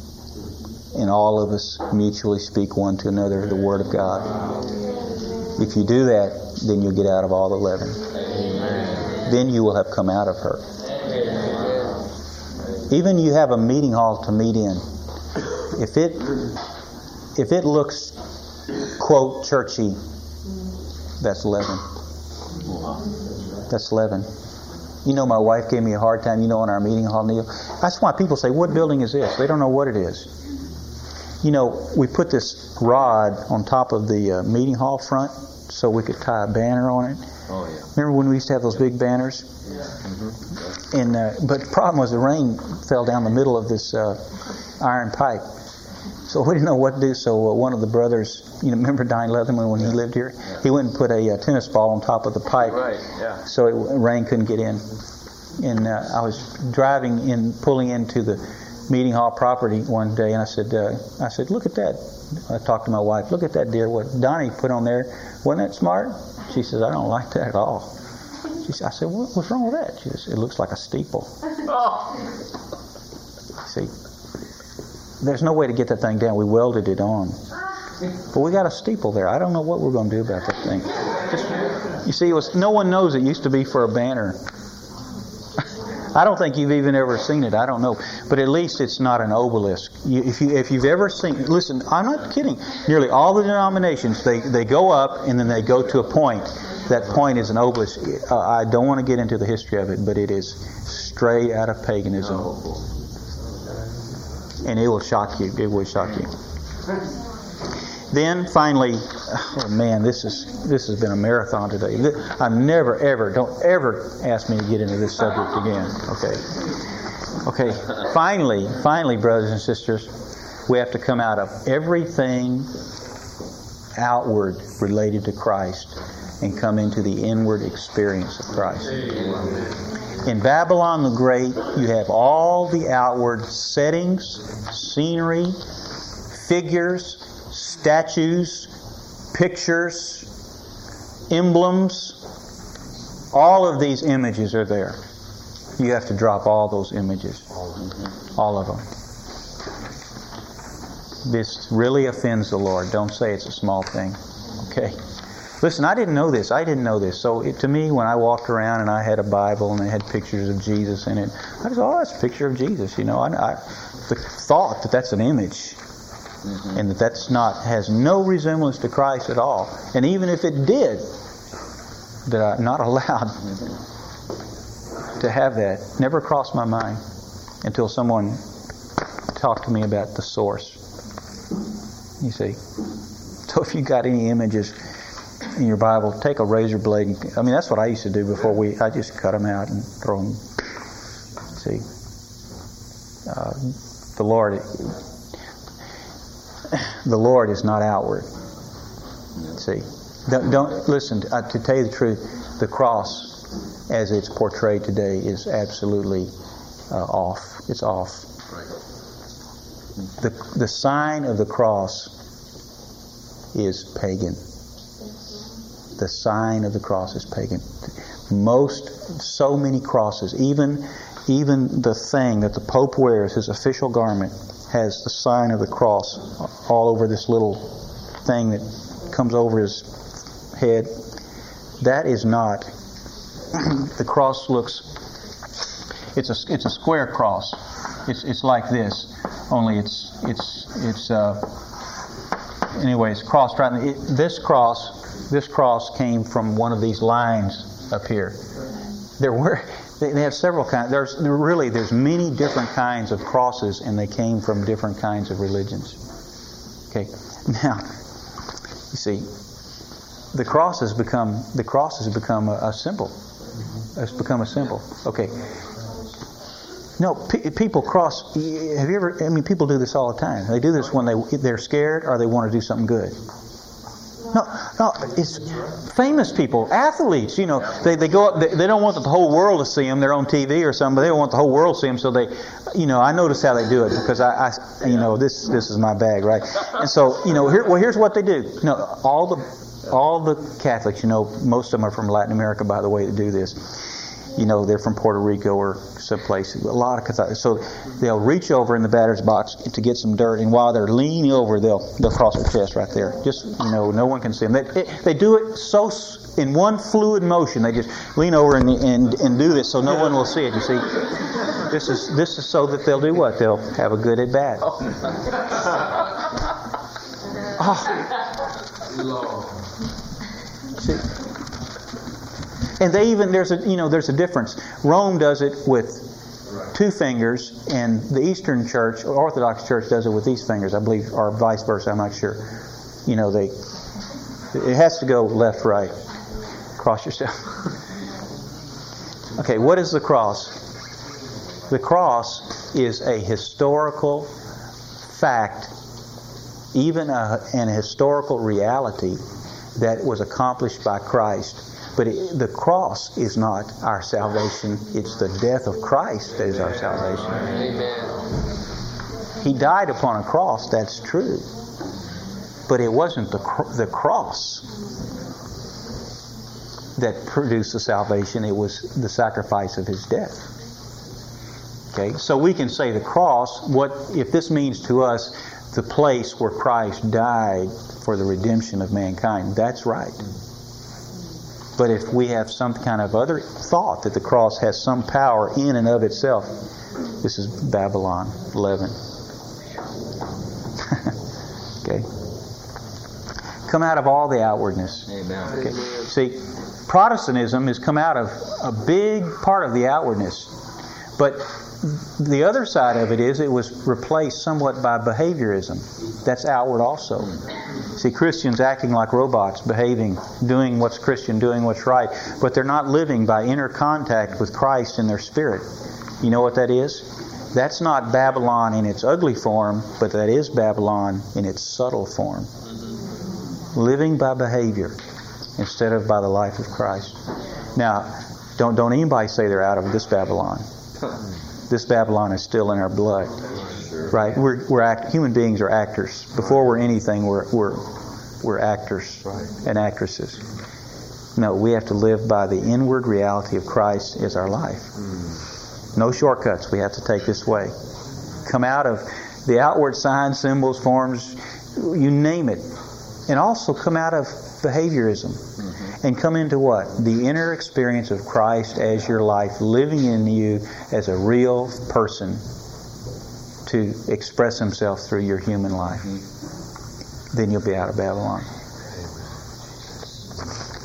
and all of us mutually speak one to another the Word of God? If you do that, then you'll get out of all the leaven. Then you will have come out of her. Even you have a meeting hall to meet in. If it if it looks quote churchy, that's leaven. That's leaven. You know, my wife gave me a hard time. You know, in our meeting hall, Neil. That's why people say, "What building is this?" They don't know what it is. You know, we put this rod on top of the uh, meeting hall front so we could tie a banner on it. Oh yeah. Remember when we used to have those big banners? Yeah. And uh, but the problem was the rain fell down the middle of this uh, iron pipe, so we didn't know what to do. So uh, one of the brothers, you know, remember Donnie Leatherman when he lived here? He went and put a uh, tennis ball on top of the pipe, Right. Yeah. so it, rain couldn't get in. And uh, I was driving in, pulling into the meeting hall property one day, and I said, uh, I said, look at that. I talked to my wife. Look at that, dear. What Donnie put on there. Wasn't that smart? She says, I don't like that at all. She said, I said, what, what's wrong with that? She says, it looks like a steeple. Oh. See, there's no way to get that thing down. We welded it on. But we got a steeple there. I don't know what we're going to do about that thing. Just, you see, it was no one knows it used to be for a banner. I don't think you've even ever seen it. I don't know, but at least it's not an obelisk. You, if you if you've ever seen, listen, I'm not kidding. Nearly all the denominations they they go up and then they go to a point. That point is an obelisk. Uh, I don't want to get into the history of it, but it is straight out of paganism, and it will shock you. It will shock you. Then finally, oh man, this is this has been a marathon today. I've never ever don't ever ask me to get into this subject again. Okay, okay. Finally, finally, brothers and sisters, we have to come out of everything outward related to Christ and come into the inward experience of Christ. In Babylon the Great, you have all the outward settings, scenery, figures, statues, pictures, emblems. All of these images are there. You have to drop all those images. All of them. This really offends the Lord. Don't say it's a small thing. Okay? Listen, I didn't know this. I didn't know this. So it, to me, when I walked around and I had a Bible and they had pictures of Jesus in it, I just, oh, that's a picture of Jesus. You know, I, I, the thought that that's an image and that that's not has no resemblance to Christ at all. And even if it did, that I'm not allowed to have that. Never crossed my mind until someone talked to me about the source. You see, so if you got any images in your Bible, take a razor blade. And, I mean, that's what I used to do before we. I just cut them out and throw them. See, uh, the Lord the Lord is not outward. See, don't, don't listen. To, uh, to tell you the truth, the cross, as it's portrayed today, is absolutely uh, off. It's off. The the sign of the cross is pagan. The sign of the cross is pagan. Most, so many crosses, even even the thing that the Pope wears, his official garment, has the sign of the cross all over this little thing that comes over his head. That is not. the cross looks. It's a it's a square cross. It's it's like this, only it's it's it's. Uh, anyway, it's crossed right. It, this cross this cross came from one of these lines up here. There were they, have several kinds. There's really there's many different kinds of crosses, and they came from different kinds of religions. Okay, now you see, the cross has become the cross has become a, a symbol. It's become a symbol. Okay. No, pe- people cross. Have you ever? I mean, people do this all the time. They do this when they they're scared or they want to do something good. No, no, it's famous people, athletes. You know, they, they go up. They, they don't want the whole world to see them. They're on TV or something. But they don't want the whole world to see them. So they, you know, I notice how they do it because I, I you know, this this is my bag, right? And so, you know, here, well, here's what they do. You know, all the all the Catholics. You know, most of them are from Latin America, by the way, to do this. You know, they're from Puerto Rico or someplace. A lot of Catholics. So they'll reach over in the batter's box to get some dirt, and while they're leaning over, they'll they'll cross their chest right there. Just you know, no one can see them. They, it, they do it so in one fluid motion. They just lean over and, and and do this, so no one will see it. You see, this is this is so that they'll do what? They'll have a good at bat. Oh. See? And they even there's a you know there's a difference. Rome does it with two fingers, and the Eastern Church, or Orthodox Church, does it with these fingers, I believe, or vice versa. I'm not sure. You know, they it has to go left, right. Cross yourself. okay, what is the cross? The cross is a historical fact, even a, an historical reality that was accomplished by Christ. But it, the cross is not our salvation. It's the death of Christ that is our salvation. He died upon a cross, that's true. But it wasn't the, the cross that produced the salvation, it was the sacrifice of his death. Okay, so we can say the cross, what if this means to us the place where Christ died for the redemption of mankind, that's right. But if we have some kind of other thought that the cross has some power in and of itself, this is Babylon 11. okay. Come out of all the outwardness. Amen. Okay. See, Protestantism has come out of a big part of the outwardness. But the other side of it is it was replaced somewhat by behaviorism. That's outward also. See, Christians acting like robots, behaving, doing what's Christian, doing what's right, but they're not living by inner contact with Christ in their spirit. You know what that is? That's not Babylon in its ugly form, but that is Babylon in its subtle form. Living by behavior instead of by the life of Christ. Now, don't don't anybody say they're out of this Babylon. This Babylon is still in our blood, right? We're we're act, human beings are actors. Before we're anything, we're we're we're actors and actresses. No, we have to live by the inward reality of Christ as our life. No shortcuts. We have to take this way. Come out of the outward signs, symbols, forms, you name it, and also come out of behaviorism and come into what? The inner experience of Christ as your life, living in you as a real person to express Himself through your human life. Then you'll be out of Babylon.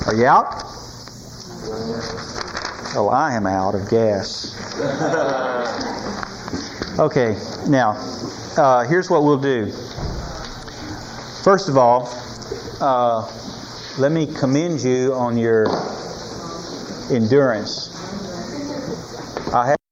Are you out? Oh, I am out of gas. Okay, now, uh, here's what we'll do. First of all, uh, let me commend you on your endurance. I have